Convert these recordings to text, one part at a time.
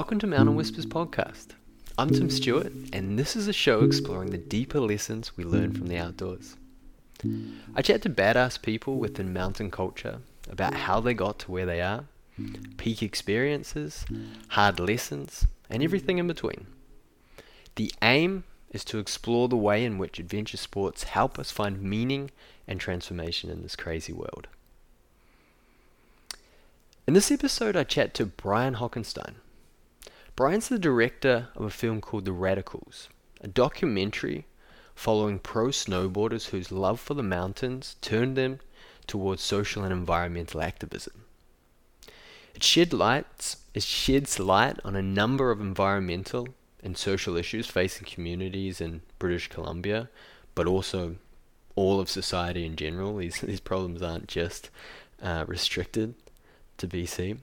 Welcome to Mountain Whispers podcast. I'm Tim Stewart, and this is a show exploring the deeper lessons we learn from the outdoors. I chat to badass people within mountain culture about how they got to where they are, peak experiences, hard lessons, and everything in between. The aim is to explore the way in which adventure sports help us find meaning and transformation in this crazy world. In this episode, I chat to Brian Hockenstein. Brian's the director of a film called The Radicals, a documentary following pro snowboarders whose love for the mountains turned them towards social and environmental activism. It shed lights, it sheds light on a number of environmental and social issues facing communities in British Columbia, but also all of society in general. These these problems aren't just uh, restricted to BC.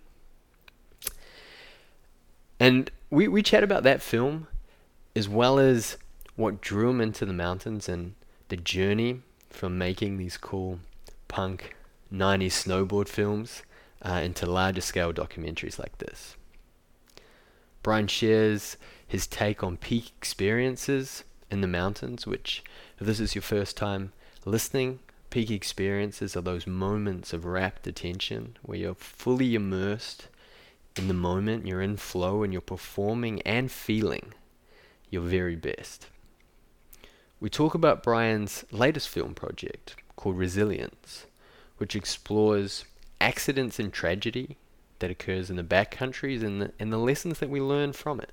And we, we chat about that film as well as what drew him into the mountains and the journey from making these cool punk 90s snowboard films uh, into larger scale documentaries like this. Brian shares his take on peak experiences in the mountains, which, if this is your first time listening, peak experiences are those moments of rapt attention where you're fully immersed in the moment, you're in flow, and you're performing and feeling your very best. We talk about Brian's latest film project called Resilience, which explores accidents and tragedy that occurs in the backcountries and the, and the lessons that we learn from it.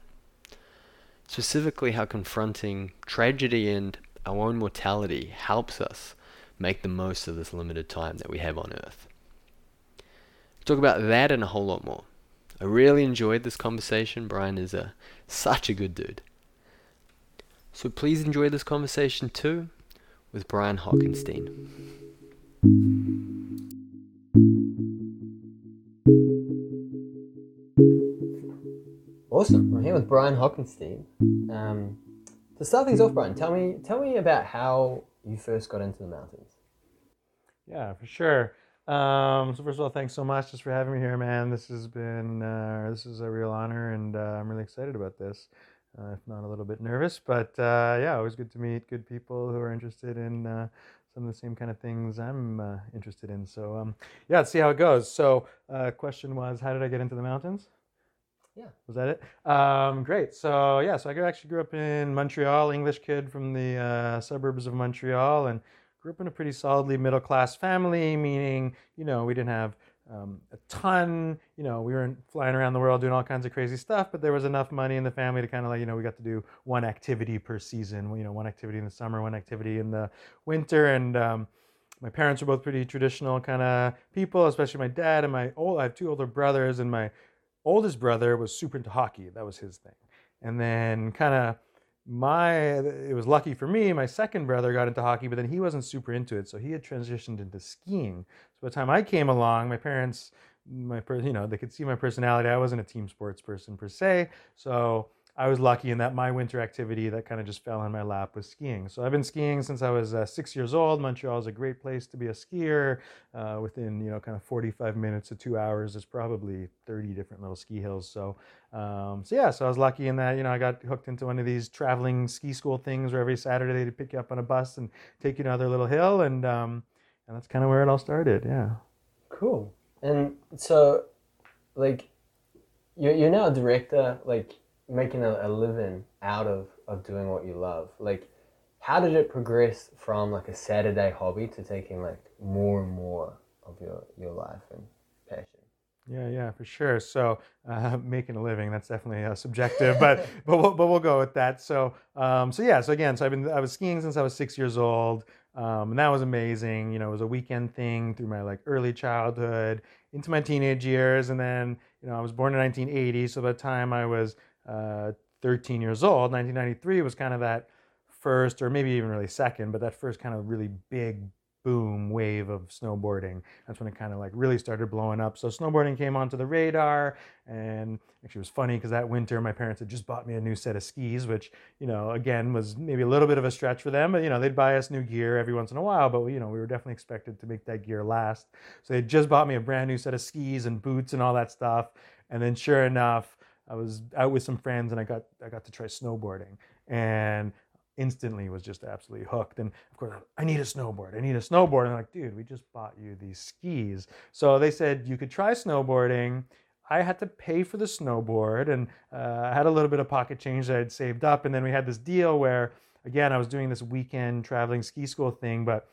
Specifically, how confronting tragedy and our own mortality helps us make the most of this limited time that we have on Earth. Talk about that and a whole lot more. I really enjoyed this conversation. Brian is a such a good dude. So please enjoy this conversation too with Brian Hockenstein. Awesome. I'm here with Brian Hockenstein. Um, to start things off, Brian, tell me tell me about how you first got into the mountains. Yeah, for sure. Um, so first of all, thanks so much just for having me here, man. This has been uh, this is a real honor, and uh, I'm really excited about this. Uh, if not a little bit nervous, but uh, yeah, always good to meet good people who are interested in uh, some of the same kind of things I'm uh, interested in. So um, yeah, let's see how it goes. So question was, how did I get into the mountains? Yeah. Was that it? Um, great. So yeah, so I actually grew up in Montreal, English kid from the suburbs of Montreal, and grew up in a pretty solidly middle class family, meaning, you know, we didn't have um, a ton, you know, we weren't flying around the world doing all kinds of crazy stuff, but there was enough money in the family to kind of like, you know, we got to do one activity per season, you know, one activity in the summer, one activity in the winter. And um, my parents were both pretty traditional kind of people, especially my dad and my old, I have two older brothers, and my oldest brother was super into hockey. That was his thing. And then kind of, my it was lucky for me my second brother got into hockey but then he wasn't super into it so he had transitioned into skiing. So by the time i came along my parents my you know they could see my personality. I wasn't a team sports person per se so I was lucky in that my winter activity that kind of just fell in my lap was skiing. So I've been skiing since I was uh, six years old. Montreal is a great place to be a skier. Uh, within you know kind of 45 minutes to two hours, there's probably 30 different little ski hills. So um, so yeah, so I was lucky in that you know I got hooked into one of these traveling ski school things where every Saturday they'd pick you up on a bus and take you to another little hill, and um, and that's kind of where it all started. Yeah. Cool. And so, like, you're you're now a director, like making a, a living out of of doing what you love like how did it progress from like a saturday hobby to taking like more and more of your your life and passion yeah, yeah, for sure. So uh, making a living, that's definitely uh, subjective, but but we'll, but we'll go with that. So um, so yeah, so again, so I've been I was skiing since I was six years old, um, and that was amazing. You know, it was a weekend thing through my like early childhood into my teenage years, and then you know I was born in 1980, so by the time I was uh, 13 years old. 1993 was kind of that first, or maybe even really second, but that first kind of really big boom wave of snowboarding. That's when it kind of like really started blowing up. So snowboarding came onto the radar, and actually was funny because that winter my parents had just bought me a new set of skis, which you know again was maybe a little bit of a stretch for them, but you know they'd buy us new gear every once in a while, but you know we were definitely expected to make that gear last. So they just bought me a brand new set of skis and boots and all that stuff, and then sure enough I was out with some friends and I got I got to try snowboarding and instantly was just absolutely hooked. And of course, I need a snowboard. I need a snowboard. And I'm like, dude, we just bought you these skis. So they said you could try snowboarding. I had to pay for the snowboard, and uh, I had a little bit of pocket change that I'd saved up. And then we had this deal where, again, I was doing this weekend traveling ski school thing, but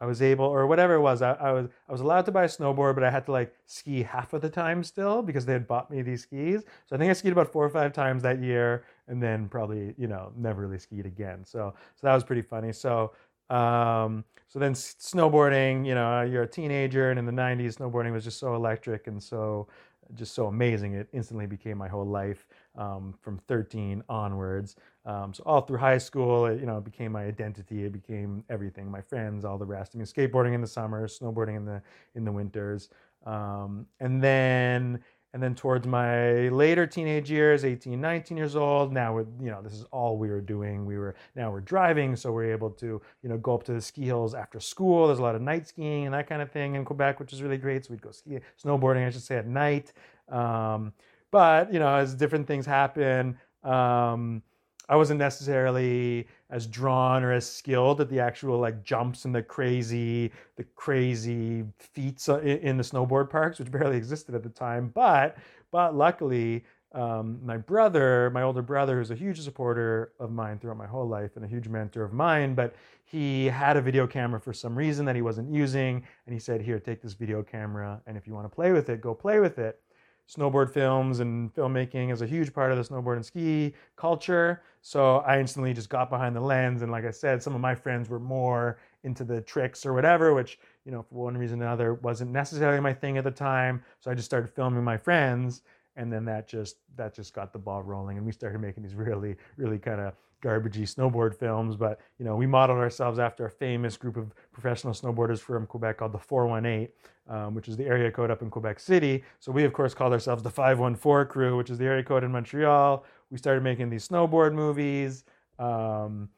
I was able, or whatever it was, I, I, was I was allowed to buy a snowboard, but I had to like ski half of the time still because they had bought me these skis. So I think I skied about four or five times that year, and then probably you know never really skied again. So so that was pretty funny. So um, so then snowboarding, you know, you're a teenager, and in the '90s, snowboarding was just so electric and so just so amazing. It instantly became my whole life um, from 13 onwards. Um, so all through high school, it, you know, it became my identity. It became everything. My friends, all the rest. I mean, skateboarding in the summers, snowboarding in the in the winters, um, and then and then towards my later teenage years 18 19 years old now we're, you know this is all we were doing we were now we're driving so we're able to you know go up to the ski hills after school there's a lot of night skiing and that kind of thing in quebec which is really great so we'd go ski snowboarding i should say at night um, but you know as different things happen um, I wasn't necessarily as drawn or as skilled at the actual like jumps and the crazy, the crazy feats in the snowboard parks, which barely existed at the time. But, but luckily, um, my brother, my older brother, who's a huge supporter of mine throughout my whole life and a huge mentor of mine, but he had a video camera for some reason that he wasn't using, and he said, "Here, take this video camera, and if you want to play with it, go play with it." Snowboard films and filmmaking is a huge part of the snowboard and ski culture. So I instantly just got behind the lens. And like I said, some of my friends were more into the tricks or whatever, which, you know, for one reason or another wasn't necessarily my thing at the time. So I just started filming my friends. And then that just that just got the ball rolling. And we started making these really, really kind of garbagey snowboard films, but you know, we modeled ourselves after a famous group of professional snowboarders from Quebec called the 418, um, which is the area code up in Quebec City. So we, of course, called ourselves the 514 crew, which is the area code in Montreal. We started making these snowboard movies. Um,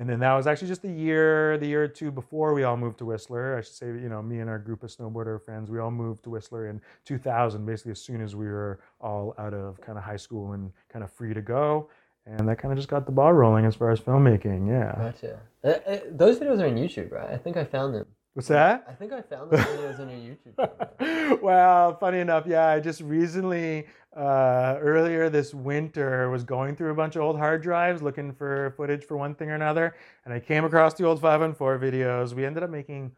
and then that was actually just the year, the year or two before we all moved to Whistler. I should say, you know, me and our group of snowboarder friends, we all moved to Whistler in 2000, basically as soon as we were all out of kind of high school and kind of free to go and that kind of just got the ball rolling as far as filmmaking. Yeah. Gotcha. Uh, uh, those videos are on YouTube, right? I think I found them. What's that? I think I found those videos on your YouTube. well, funny enough, yeah, I just recently, uh, earlier this winter, was going through a bunch of old hard drives looking for footage for one thing or another, and I came across the old five and four videos. We ended up making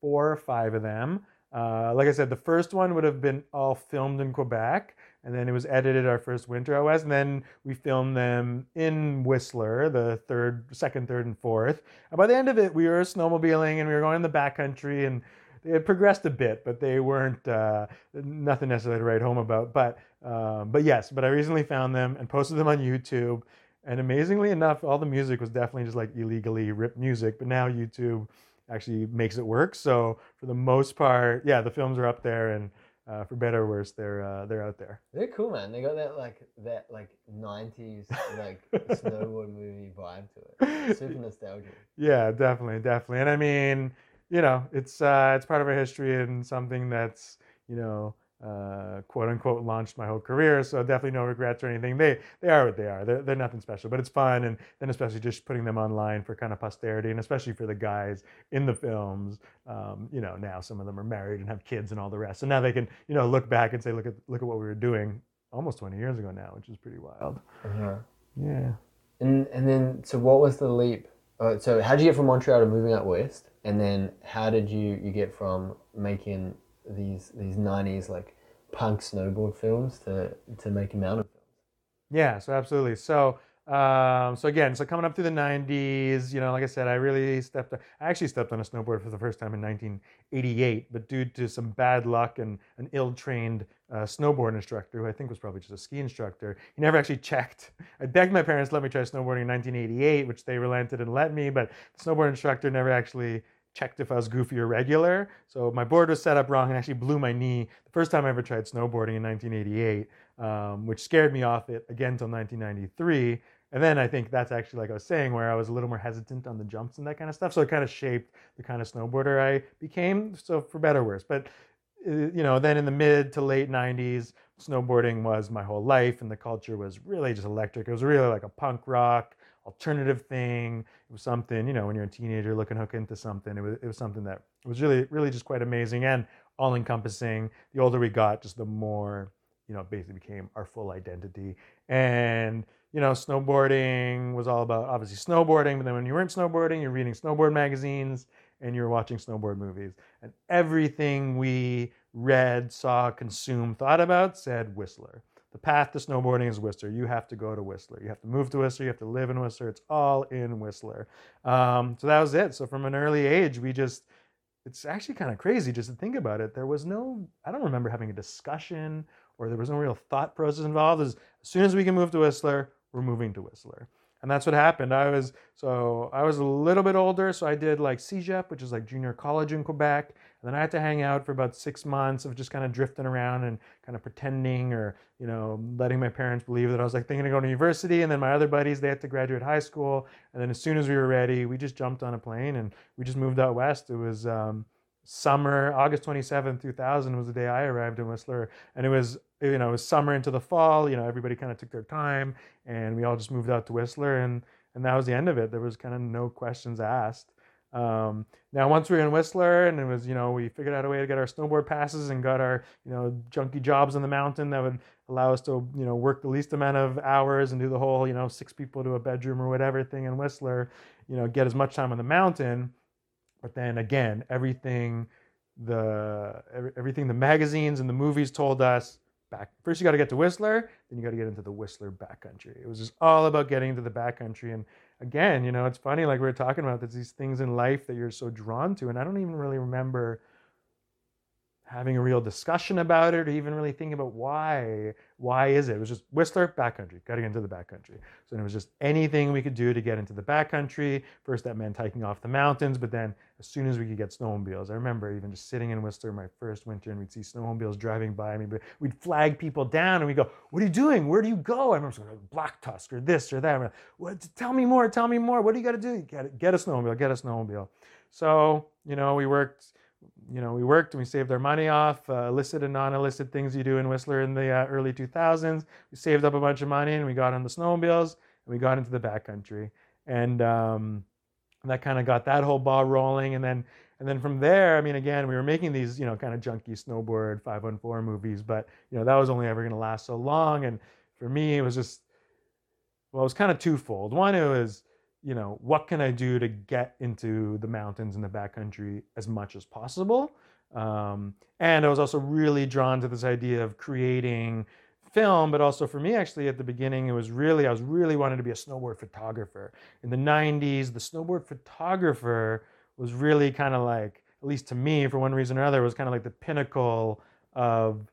four or five of them. Uh, like I said, the first one would have been all filmed in Quebec and then it was edited our first winter west and then we filmed them in whistler the third second third and fourth. And by the end of it we were snowmobiling and we were going in the backcountry and had progressed a bit but they weren't uh, nothing necessarily to write home about. But um, but yes but i recently found them and posted them on youtube and amazingly enough all the music was definitely just like illegally ripped music but now youtube actually makes it work. So for the most part yeah the films are up there and uh, for better or worse, they're uh, they're out there. They're cool, man. They got that like that like '90s like snowboard movie vibe to it. Super nostalgic. Yeah, definitely, definitely. And I mean, you know, it's uh, it's part of our history and something that's you know uh, quote unquote launched my whole career. So definitely no regrets or anything. They they are what they are. They're, they're nothing special, but it's fun. And then especially just putting them online for kind of posterity, and especially for the guys in the films. Um, you know, now some of them are married and have kids and all the rest. So now they can you know look back and say, look at look at what we were doing almost 20 years ago now, which is pretty wild. Uh-huh. Yeah. And and then so what was the leap? Uh, so how did you get from Montreal to moving out west? And then how did you you get from making these these nineties like punk snowboard films to to making mountain films. Yeah, so absolutely. So um, so again, so coming up through the '90s, you know, like I said, I really stepped. I actually stepped on a snowboard for the first time in 1988, but due to some bad luck and an ill-trained uh, snowboard instructor, who I think was probably just a ski instructor, he never actually checked. I begged my parents let me try snowboarding in 1988, which they relented and let me, but the snowboard instructor never actually checked if I was goofy or regular. So my board was set up wrong and actually blew my knee the first time I ever tried snowboarding in 1988, um, which scared me off it again until 1993. And then I think that's actually, like I was saying, where I was a little more hesitant on the jumps and that kind of stuff. So it kind of shaped the kind of snowboarder I became. So for better or worse. But uh, you know, then in the mid to late 90s, snowboarding was my whole life and the culture was really just electric. It was really like a punk rock alternative thing. It was something, you know, when you're a teenager looking hook into something, it was, it was something that was really, really just quite amazing and all encompassing. The older we got, just the more, you know, basically became our full identity. And, you know, snowboarding was all about obviously snowboarding, but then when you weren't snowboarding, you're reading snowboard magazines and you're watching snowboard movies. And everything we read, saw, consumed, thought about said Whistler. The path to snowboarding is Whistler. You have to go to Whistler. You have to move to Whistler. You have to live in Whistler. It's all in Whistler. Um, so that was it. So from an early age, we just, it's actually kind of crazy just to think about it. There was no, I don't remember having a discussion or there was no real thought process involved. As, as soon as we can move to Whistler, we're moving to Whistler and that's what happened. I was so I was a little bit older, so I did like CEGEP, which is like junior college in Quebec, and then I had to hang out for about six months of just kind of drifting around and kind of pretending or you know letting my parents believe that I was like thinking of going to university, and then my other buddies they had to graduate high school, and then as soon as we were ready, we just jumped on a plane and we just moved out west. It was um, summer, August 27th, 2000 was the day I arrived in Whistler. And it was, you know, it was summer into the fall, you know, everybody kind of took their time and we all just moved out to Whistler and, and that was the end of it. There was kind of no questions asked. Um, now, once we were in Whistler and it was, you know, we figured out a way to get our snowboard passes and got our, you know, junky jobs on the mountain that would allow us to, you know, work the least amount of hours and do the whole, you know, six people to a bedroom or whatever thing in Whistler, you know, get as much time on the mountain but then again, everything the everything the magazines and the movies told us back first you got to get to Whistler, then you got to get into the Whistler backcountry. It was just all about getting into the backcountry. And again, you know, it's funny like we were talking about there's these things in life that you're so drawn to, and I don't even really remember having a real discussion about it or even really thinking about why why is it? It was just whistler backcountry got to get into the backcountry. So it was just anything we could do to get into the backcountry. First that meant hiking off the mountains but then as soon as we could get snowmobiles i remember even just sitting in whistler my first winter and we'd see snowmobiles driving by me but we'd flag people down and we'd go what are you doing? Where do you go? I remember saying black tusk or this or that. Like, what, tell me more tell me more. What do you got to do? Get, get a snowmobile get a snowmobile. So you know we worked you know, we worked and we saved our money off, uh, illicit and non-illicit things you do in Whistler in the uh, early 2000s. We saved up a bunch of money and we got on the snowmobiles and we got into the backcountry, and um, that kind of got that whole ball rolling. And then, and then from there, I mean, again, we were making these, you know, kind of junky snowboard 514 movies, but you know, that was only ever going to last so long. And for me, it was just, well, it was kind of twofold. One, it was you know, what can I do to get into the mountains in the backcountry as much as possible? Um, and I was also really drawn to this idea of creating film, but also for me, actually, at the beginning, it was really, I was really wanting to be a snowboard photographer. In the 90s, the snowboard photographer was really kind of like, at least to me, for one reason or another, was kind of like the pinnacle of,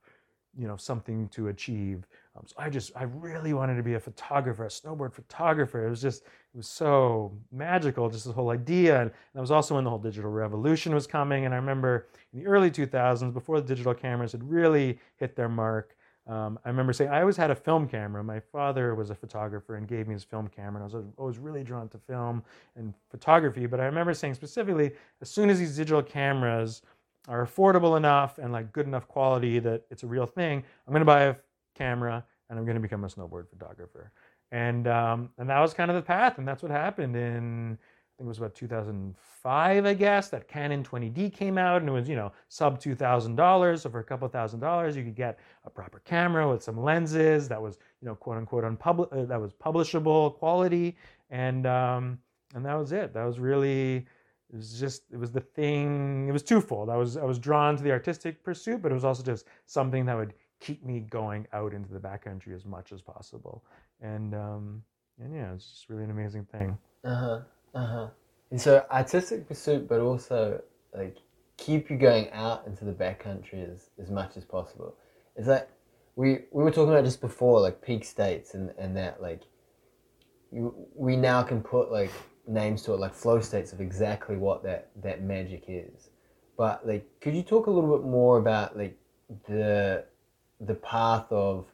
you know, something to achieve. Um, so I just, I really wanted to be a photographer, a snowboard photographer. It was just, it was so magical, just this whole idea. And that was also when the whole digital revolution was coming. And I remember in the early 2000s, before the digital cameras had really hit their mark, um, I remember saying, I always had a film camera. My father was a photographer and gave me his film camera. And I was always really drawn to film and photography. But I remember saying specifically, as soon as these digital cameras are affordable enough and like good enough quality that it's a real thing, I'm going to buy a camera and I'm going to become a snowboard photographer. And um, and that was kind of the path, and that's what happened in I think it was about 2005, I guess. That Canon 20D came out, and it was you know sub two thousand dollars. So for a couple thousand dollars, you could get a proper camera with some lenses that was you know quote unquote unpubli- uh, that was publishable quality, and um, and that was it. That was really it was just it was the thing. It was twofold. I was I was drawn to the artistic pursuit, but it was also just something that would keep me going out into the backcountry as much as possible. And um, and yeah, it's just really an amazing thing. Uh huh. Uh huh. And so artistic pursuit, but also like keep you going out into the backcountry as as much as possible. It's like we we were talking about just before, like peak states and and that like you, we now can put like names to it, like flow states of exactly what that that magic is. But like, could you talk a little bit more about like the the path of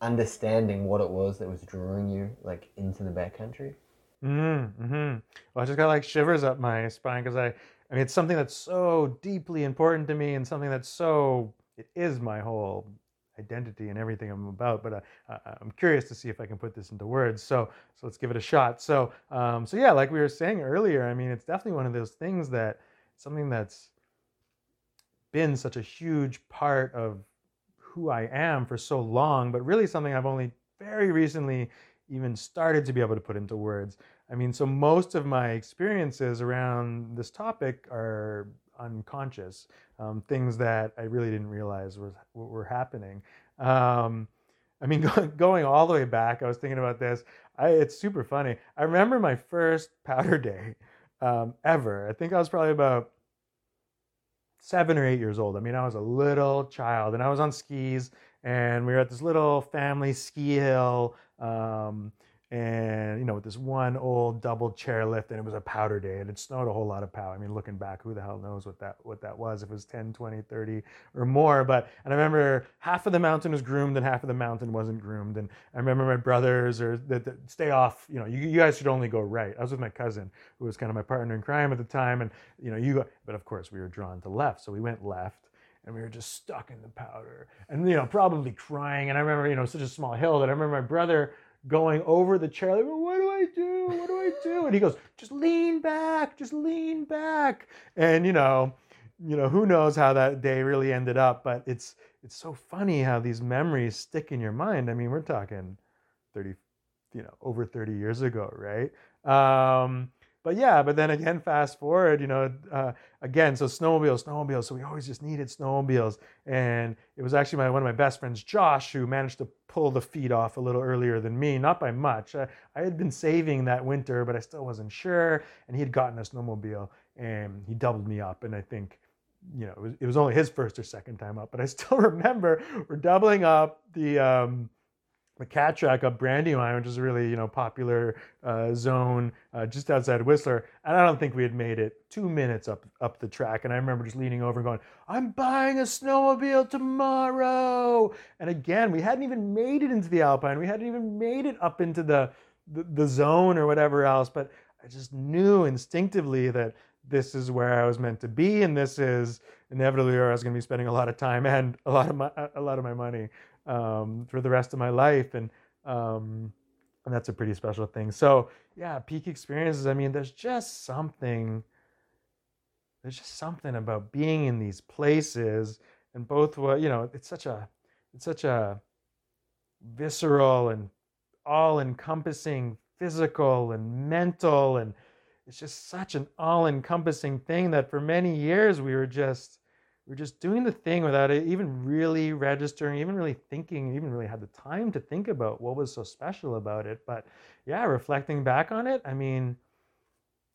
understanding what it was that was drawing you like into the backcountry? Mm, hmm Well, I just got like shivers up my spine because I, I mean, it's something that's so deeply important to me and something that's so, it is my whole identity and everything I'm about. But uh, I'm curious to see if I can put this into words. So, so let's give it a shot. So, um, so yeah, like we were saying earlier, I mean, it's definitely one of those things that something that's been such a huge part of who I am for so long, but really something I've only very recently even started to be able to put into words. I mean, so most of my experiences around this topic are unconscious, um, things that I really didn't realize was were happening. Um, I mean, going all the way back, I was thinking about this. I, it's super funny. I remember my first powder day um, ever. I think I was probably about seven or eight years old. I mean, I was a little child, and I was on skis, and we were at this little family ski hill. Um, and you know with this one old double chairlift and it was a powder day and it snowed a whole lot of pow i mean looking back who the hell knows what that what that was if it was 10 20 30 or more but and i remember half of the mountain was groomed and half of the mountain wasn't groomed and i remember my brothers or that stay off you know you, you guys should only go right. I was with my cousin who was kind of my partner in crime at the time and you know you go but of course we were drawn to left so we went left and we were just stuck in the powder and you know probably crying and i remember you know such a small hill that i remember my brother going over the chair, like, what do I do? What do I do? And he goes, just lean back, just lean back. And you know, you know, who knows how that day really ended up, but it's it's so funny how these memories stick in your mind. I mean, we're talking 30, you know, over 30 years ago, right? Um, but yeah, but then again, fast forward, you know, uh, again, so snowmobiles, snowmobiles. So we always just needed snowmobiles. And it was actually my, one of my best friends, Josh, who managed to pull the feet off a little earlier than me, not by much. I, I had been saving that winter, but I still wasn't sure. And he had gotten a snowmobile and he doubled me up. And I think, you know, it was, it was only his first or second time up, but I still remember we're doubling up the, um, the cat track up Brandywine, which is a really you know popular uh, zone uh, just outside Whistler, and I don't think we had made it two minutes up up the track. And I remember just leaning over and going, "I'm buying a snowmobile tomorrow." And again, we hadn't even made it into the Alpine. We hadn't even made it up into the the, the zone or whatever else. But I just knew instinctively that this is where I was meant to be, and this is inevitably where I was going to be spending a lot of time and a lot of my a lot of my money um, for the rest of my life, and um, and that's a pretty special thing. So yeah, peak experiences. I mean, there's just something. There's just something about being in these places, and both what you know. It's such a, it's such a visceral and all-encompassing physical and mental and it's just such an all-encompassing thing that for many years we were just we are just doing the thing without it even really registering, even really thinking, even really had the time to think about what was so special about it. But yeah, reflecting back on it, I mean,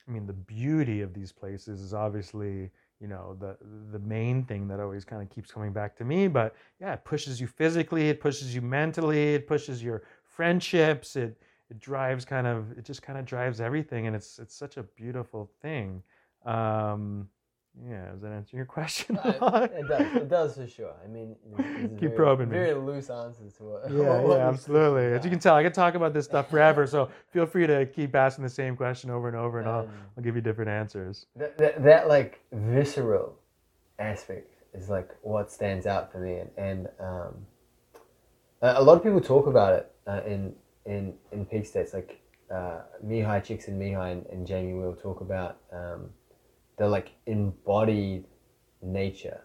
I mean, the beauty of these places is obviously, you know, the the main thing that always kind of keeps coming back to me. But yeah, it pushes you physically, it pushes you mentally, it pushes your friendships, it it drives kind of, it just kind of drives everything, and it's it's such a beautiful thing. Um, yeah, does that answer your question? Uh, it does. It does for sure. I mean, keep very, probing very me. loose answers to what. Yeah, what yeah, absolutely. As you can tell, I can talk about this stuff forever. so feel free to keep asking the same question over and over, and um, I'll I'll give you different answers. That, that, that like visceral aspect is like what stands out for me, and, and um, a lot of people talk about it uh, in in in peak states. Like uh, Mihaly Csikszentmihalyi and, and Jamie Wheal talk about. Um, the like embodied nature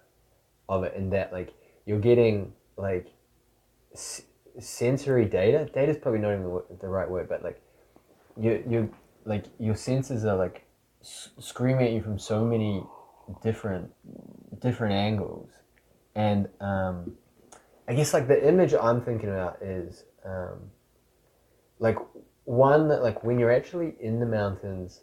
of it in that like you're getting like s- sensory data. Data is probably not even the, right word but like you you like your senses are like s- screaming at you from so many different different angles. And um i guess like the image i'm thinking about is um like one that like when you're actually in the mountains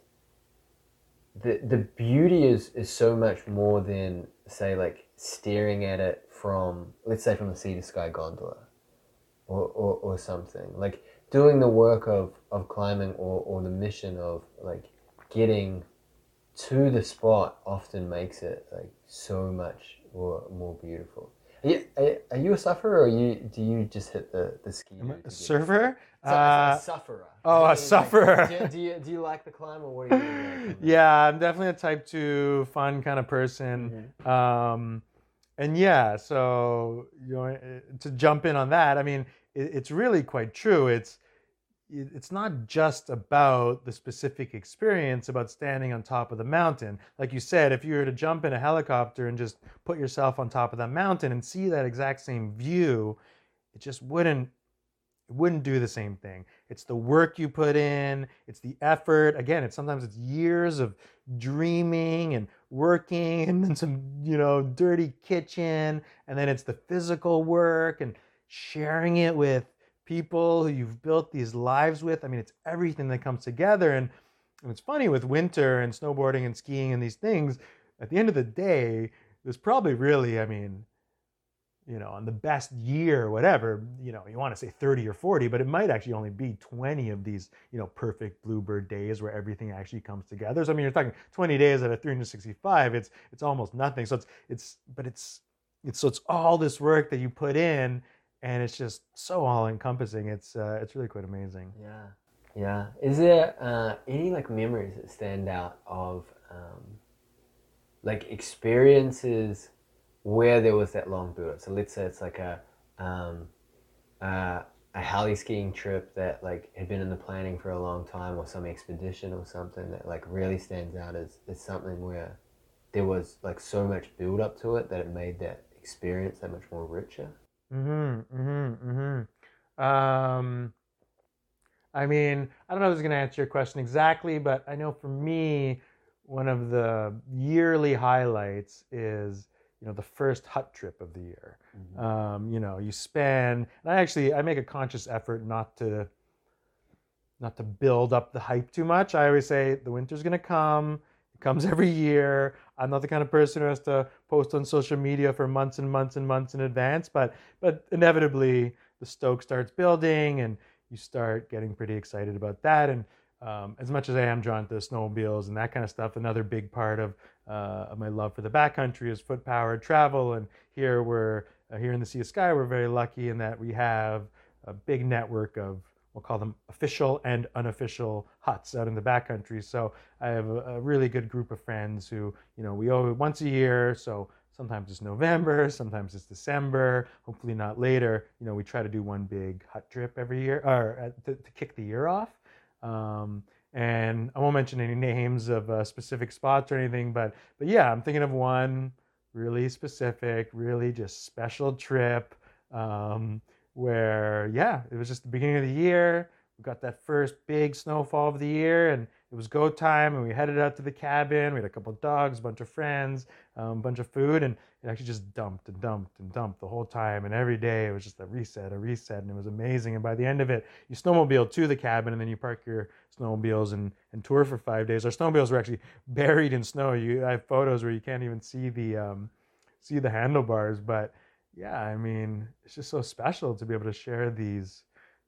the the beauty is is so much more than say like staring at it from let's say from the sea to sky gondola or, or, or something like doing the work of, of climbing or, or the mission of like getting to the spot often makes it like so much more, more beautiful are you, are, are you a surfer or you do you just hit the, the ski? Am a surfer? So, a- Uh, a sufferer. oh, a Like, sufferer. do, do you do you like the climb or what do you think? yeah, I'm definitely a type two fun kind of person. Mm-hmm. Um, and yeah, so you know, to jump in on that, I mean, it, it's really quite true. It's it- it's not just about the specific experience about standing on top of the mountain. Like you said, if you were to jump in a helicopter and just put yourself on top of that mountain and see that exact same view, it just wouldn't it wouldn't do the same thing. It's the work you put in, it's the effort. Again, it's sometimes it's years of dreaming and working and then some, you know, dirty kitchen and then it's the physical work and sharing it with people who you've built these lives with. I mean, it's everything that comes together and and it's funny with winter and snowboarding and skiing and these things, at the end of the day, there's probably really, I mean, you know, on the best year, whatever, you know, you want to say 30 or 40, but it might actually only be 20 of these, you know, perfect bluebird days where everything actually comes together. So I mean, you're talking 20 days out of 365, it's it's almost nothing. So it's it's but it's it's so it's all this work that you put in and it's just so all encompassing. It's uh, it's really quite amazing. Yeah, yeah. Is there uh, any like memories that stand out of um, like experiences where there was that long build up? So let's say it's like a um, uh, a heli skiing trip that like had been in the planning for a long time, or some expedition or something that like really stands out as, as something where there was like so much build up to it that it made that experience that much more richer. Mm-hmm. Mm-hmm. Mm-hmm. Um, I mean, I don't know if I was going to answer your question exactly, but I know for me, one of the yearly highlights is you know the first hut trip of the year. Um, you know, you spend, and I actually I make a conscious effort not to not to build up the hype too much. I always say the winter's gonna come. It comes every year. I'm not the kind of person who has to post on social media for months and months and months in advance, but but inevitably the stoke starts building and you start getting pretty excited about that. And um, as much as I am drawn to snowmobiles and that kind of stuff, another big part of, uh, of my love for the backcountry is foot powered travel. And here we're uh, here in the Sea to Sky, we're very lucky in that we have a big network of we'll call them official and unofficial huts out in the backcountry. So I have a, a really good group of friends who, you know, we owe once a year. So sometimes it's November, sometimes it's December, hopefully not later. You know, we try to do one big hut trip every year or uh, to, to kick the year off. Um, and I won't mention any names of uh, specific spots or anything, but but yeah, I'm thinking of one really specific, really just special trip um, where yeah, it was just the beginning of the year. We got that first big snowfall of the year, and it was go time, and we headed out to the cabin. We had a couple of dogs, a bunch of friends, um, a bunch of food, and it actually just dumped and dumped and dumped the whole time. And every day it was just a reset, a reset, and it was amazing. And by the end of it, you snowmobile to the cabin, and then you park your snowmobiles and, and tour for five days. Our snowmobiles were actually buried in snow. You, I have photos where you can't even see the um, see the handlebars, but yeah, I mean, it's just so special to be able to share these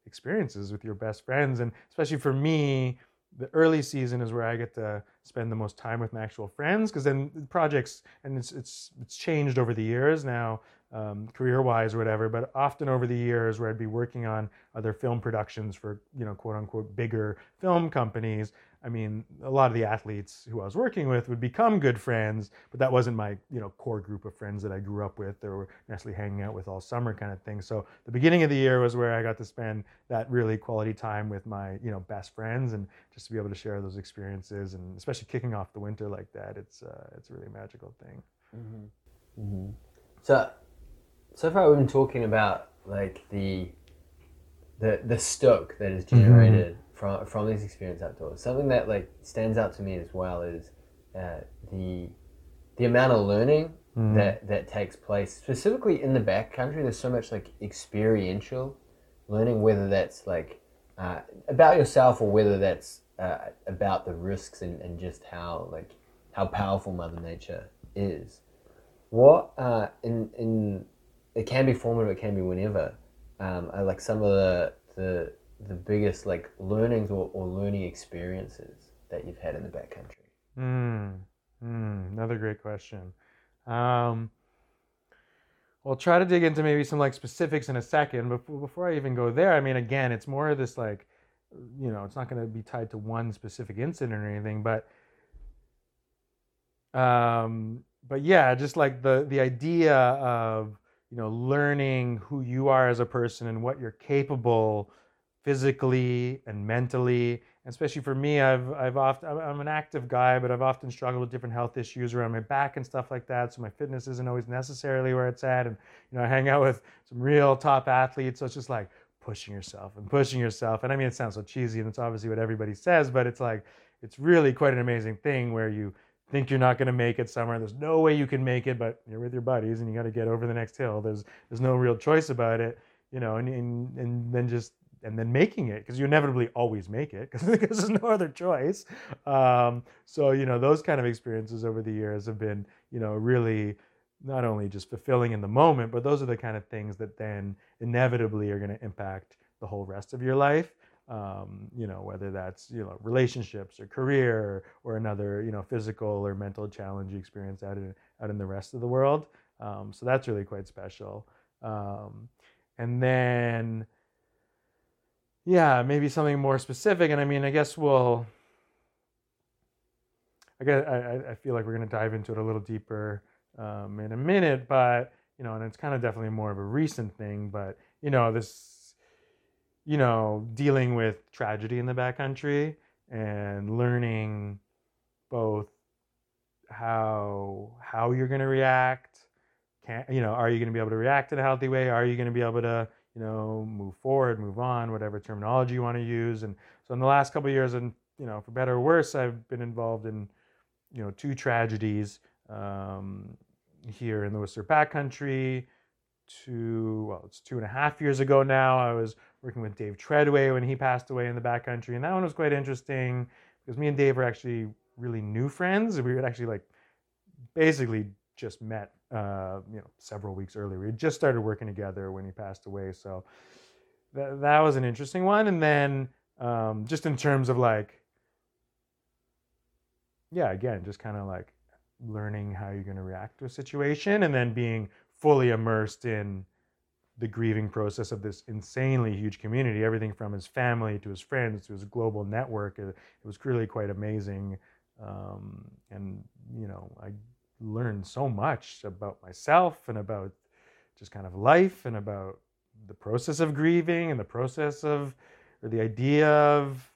experiences with your best friends, and especially for me, the early season is where I get to spend the most time with my actual friends because then the projects and it's it's it's changed over the years now, um, career wise or whatever. But often over the years where I'd be working on other film productions for you know quote unquote bigger film companies. I mean, a lot of the athletes who I was working with would become good friends, but that wasn't my you know core group of friends that I grew up with or were necessarily hanging out with all summer kind of thing. So the beginning of the year was where I got to spend that really quality time with my you know best friends and just to be able to share those experiences and especially kicking off the winter like that, it's uh, it's a really magical thing. Mm-hmm. So, so far we've been talking about like the the the stoke that is generated from from these experience outdoors. Something that like stands out to me as well is uh, the the amount of learning that that takes place specifically in the backcountry. There's so much like experiential learning, whether that's like uh, about yourself or whether that's uh, about the risks and, and just how like how powerful Mother Nature is. What uh, in in it can be formative, it can be whenever. Um, are like some of the the the biggest like learnings or, or learning experiences that you've had in the backcountry. Mm, mm, another great question. Um, we'll try to dig into maybe some like specifics in a second. But before I even go there, I mean, again, it's more of this like, you know, it's not going to be tied to one specific incident or anything, but, um, but yeah, just like the the idea of you know learning who you are as a person and what you're capable physically and mentally. Especially for me i've i've often i'm an active guy but i've often struggled with different health issues around my back and stuff like that. So my fitness isn't always necessarily where it's at. And you know i hang out with some real top athletes. So it's just like pushing yourself and pushing yourself. And i mean it sounds so cheesy and it's obviously what everybody says but it's like it's really quite an amazing thing where you think you're not going to make it somewhere. There's no way you can make it but you're with your buddies and you got to get over the next hill. There's there's no real choice about it you know and and, and then just and then making it because you inevitably always make it because there's no other choice. Um, so you know those kind of experiences over the years have been you know really not only just fulfilling in the moment, but those are the kind of things that then inevitably are going to impact the whole rest of your life. Um, you know whether that's you know relationships or career or another you know physical or mental challenge you experience out in out in the rest of the world. Um, so that's really quite special. Um, and then yeah, maybe something more specific. And I mean, I guess we'll. I guess I, I feel like we're going to dive into it a little deeper um, in a minute, but you know, and it's kind of definitely more of a recent thing. But you know, this, you know, dealing with tragedy in the backcountry and learning both how how you're going to react. Can you know, are you going to be able to react in a healthy way? Are you going to be able to you know, move forward, move on, whatever terminology you want to use. And so in the last couple years, and you know, for better or worse, I've been involved in, you know, two tragedies um, here in the Whistler Backcountry. Two, well, it's two and a half years ago now. I was working with Dave Treadway when he passed away in the backcountry, and that one was quite interesting because me and Dave were actually really new friends. We had actually like basically just met uh, you know several weeks earlier. We had just started working together when he passed away, so that that was an interesting one. And then um, just in terms of like, yeah, again, just kind of like learning how you're going to react to a situation, and then being fully immersed in the grieving process of this insanely huge community everything from his family to his friends to his global network it, it was really quite amazing um, and you know i learned so much about myself and about just kind of life and about the process of grieving and the process of or the idea of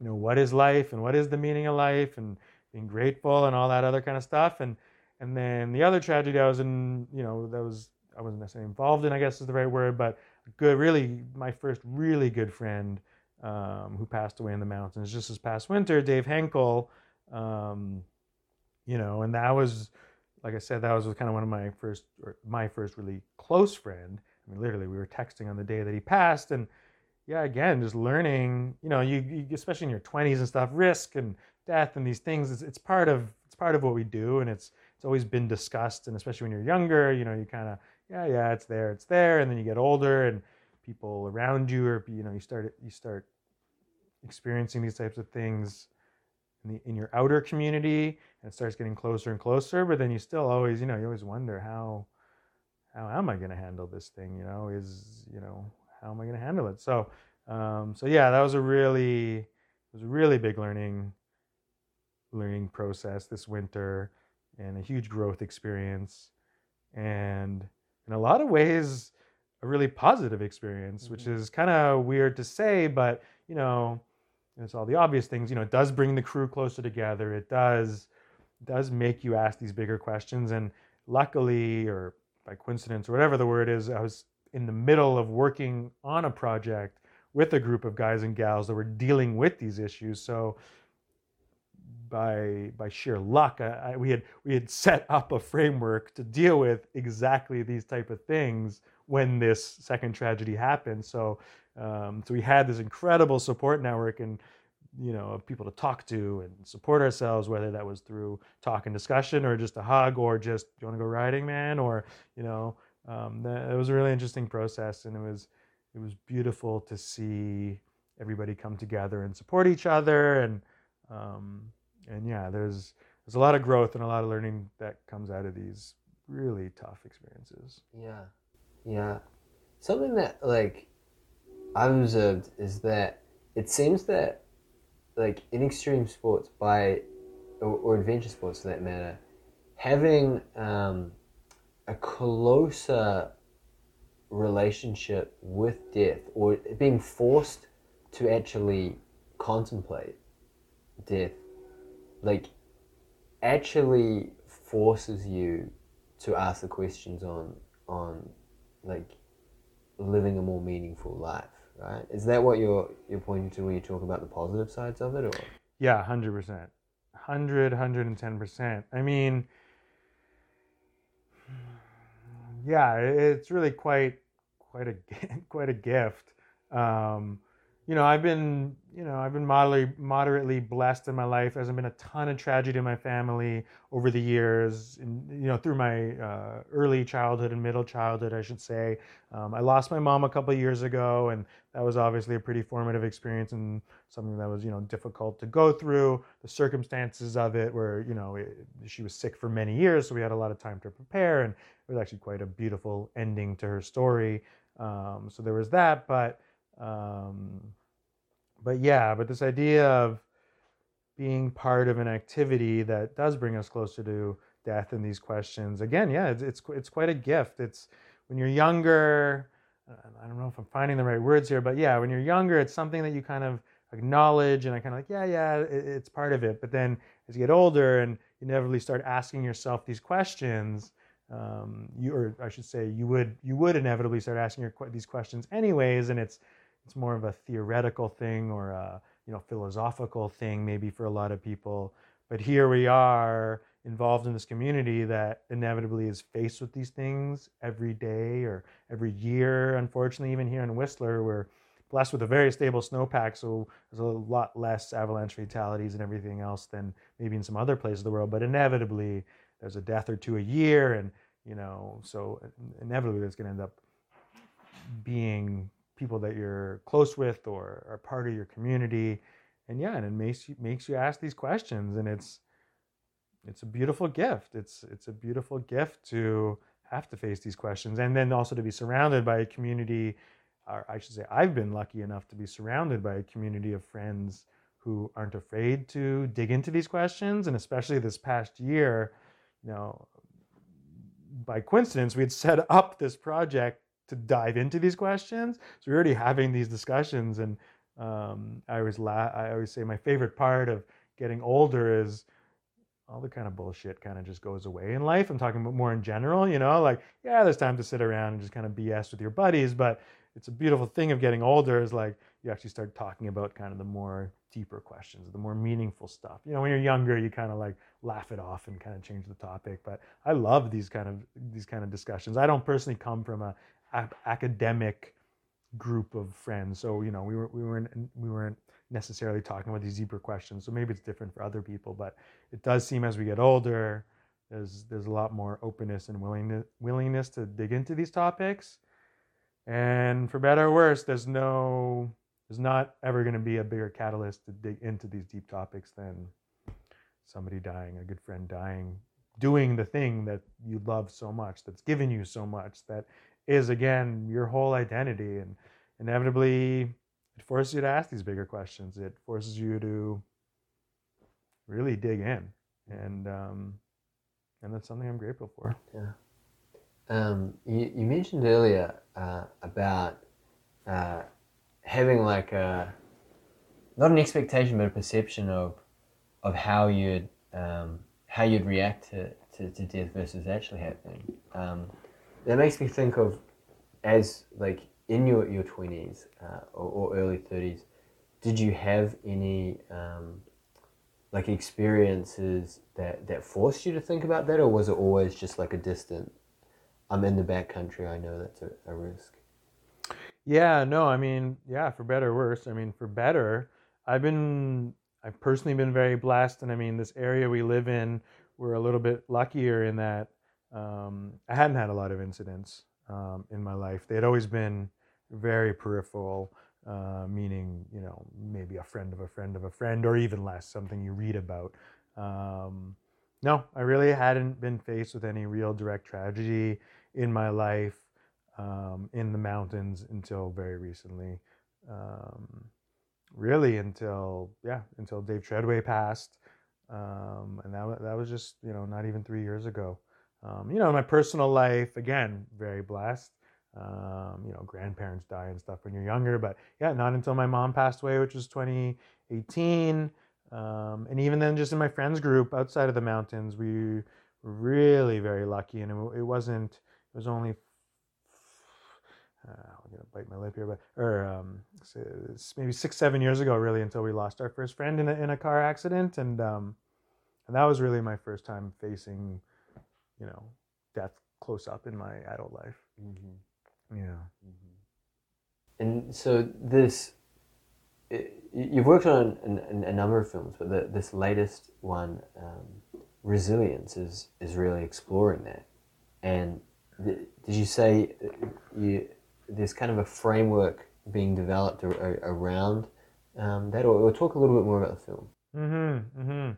you know what is life and what is the meaning of life and being grateful and all that other kind of stuff. And and then the other tragedy I was in you know that was I wasn't necessarily involved in I guess is the right word but good really my first really good friend um, who passed away in the mountains just this past winter Dave Henkel um, you know, and that was, like I said, that was kind of one of my first, my first really close friend. I mean, literally, we were texting on the day that he passed, and yeah, again, just learning, you know, you, you especially in your twenties and stuff, risk and death and these things, it's, it's part of it's part of what we do, and it's it's always been discussed, and especially when you're younger, you know, you kind of yeah, yeah, it's there, it's there, and then you get older, and people around you, or you know, you start you start experiencing these types of things in, the, in your outer community and it starts getting closer and closer but then you still always you know you always wonder how how am i going to handle this thing you know is you know how am i going to handle it so um, so yeah that was a really it was a really big learning learning process this winter and a huge growth experience and in a lot of ways a really positive experience mm-hmm. which is kind of weird to say but you know it's all the obvious things. You know, it does bring the crew closer together. It does does make you ask these bigger questions. And luckily, or by coincidence, or whatever the word is, I was in the middle of working on a project with a group of guys and gals that were dealing with these issues. So by by sheer luck, I, I, we had we had set up a framework to deal with exactly these type of things when this second tragedy happened. So um, so we had this incredible support network and you know people to talk to and support ourselves, whether that was through talk and discussion or just a hug or just you want to go riding, man, or you know um, that, it was a really interesting process and it was it was beautiful to see everybody come together and support each other and um, and yeah there's there's a lot of growth and a lot of learning that comes out of these really tough experiences. Yeah, yeah. Something that like I've observed is that it seems that like in extreme sports by or, or adventure sports for that matter, having um, a closer relationship with death or being forced to actually contemplate death like actually forces you to ask the questions on on like living a more meaningful life right is that what you're you're pointing to when you talk about the positive sides of it or Yeah, 100%. 100, 110%. I mean, yeah, it's really quite quite a quite a gift. Um, you know, I've been you know I've been moderately moderately blessed in my life. There hasn't been a ton of tragedy in my family over the years. And, you know, through my uh, early childhood and middle childhood, I should say. Um, I lost my mom a couple years ago, and that was obviously a pretty formative experience and something that was you know difficult to go through. The circumstances of it were you know it, she was sick for many years, so we had a lot of time to prepare, and it was actually quite a beautiful ending to her story. Um, so there was that, but um, but yeah, but this idea of being part of an activity that does bring us closer to death and these questions again, yeah, it's it's, it's quite a gift. It's when you're younger. I don't know if I'm finding the right words here, but yeah, when you're younger, it's something that you kind of acknowledge and I kind of like, yeah, yeah, it, it's part of it. But then as you get older and you inevitably start asking yourself these questions, um, you or I should say, you would you would inevitably start asking your, these questions anyways, and it's it's more of a theoretical thing or a you know philosophical thing maybe for a lot of people. But here we are involved in this community that inevitably is faced with these things every day or every year. Unfortunately, even here in Whistler, we're blessed with a very stable snowpack, so there's a lot less avalanche fatalities and everything else than maybe in some other places of the world. But inevitably, there's a death or two a year, and you know, so uh, inevitably, there's going to end up being people that you're close with or are part of your community, and yeah, and it makes you makes you ask these questions, and it's it's a beautiful gift. It's it's a beautiful gift to have to face these questions, and then also to be surrounded by a community. Or I should say, I've been lucky enough to be surrounded by a community of friends who aren't afraid to dig into these questions, and especially this past year, you know, by coincidence, we had set up this project to dive into these questions. So we're already having these discussions, and um, I always la- I always say my favorite part of getting older is all the kind of bullshit kind of just goes away in life. I'm talking about more in general, you know, like yeah, there's time to sit around and just kind of BS with your buddies, but it's a beautiful thing of getting older is like you actually start talking about kind of the more deeper questions, the more meaningful stuff. You know, when you're younger, you kind of like laugh it off and kind of change the topic. But I love these kind of these kind of discussions. I don't personally come from a, a academic group of friends, so you know, we were we weren't we weren't necessarily talking about these deeper questions. So maybe it's different for other people, but it does seem as we get older, there's there's a lot more openness and willingness willingness to dig into these topics. And for better or worse, there's no there's not ever going to be a bigger catalyst to dig into these deep topics than somebody dying, a good friend dying, doing the thing that you love so much, that's given you so much, that is again your whole identity. And inevitably, it forces you to ask these bigger questions. It forces you to really dig in, and um, and that's something I'm grateful for. Yeah. Um, you, you mentioned earlier uh, about uh, having like a not an expectation but a perception of of how you'd um, how you'd react to, to, to death versus actually happening. That makes me think of as like in your your twenties uh, or, or early thirties. Did you have any um, like experiences that that forced you to think about that, or was it always just like a distant? I'm in the back country. I know that's a, a risk. Yeah, no, I mean, yeah, for better or worse. I mean, for better, I've been, I've personally been very blessed. And I mean, this area we live in, we're a little bit luckier in that um, I hadn't had a lot of incidents um, in my life. They had always been very peripheral, uh, meaning, you know, maybe a friend of a friend of a friend, or even less, something you read about. Um, no, I really hadn't been faced with any real direct tragedy in my life um, in the mountains until very recently. Um, really until yeah until Dave Treadway passed, um, and that that was just you know not even three years ago. Um, you know, my personal life again very blessed. Um, you know, grandparents die and stuff when you're younger, but yeah, not until my mom passed away, which was 2018. Um, and even then, just in my friends group outside of the mountains, we were really very lucky, and it, it wasn't. It was only uh, I'm gonna bite my lip here, but or um, maybe six, seven years ago, really, until we lost our first friend in a, in a car accident, and um, and that was really my first time facing, you know, death close up in my adult life. Mm-hmm. Yeah. Mm-hmm. And so this, it, you've worked on a, a, number of films, but the, this latest one, um, Resilience, is is really exploring that. And did you say uh, you there's kind of a framework being developed around um, that, or, or, talk a little bit more about the film. Mm-hmm. Mm-hmm.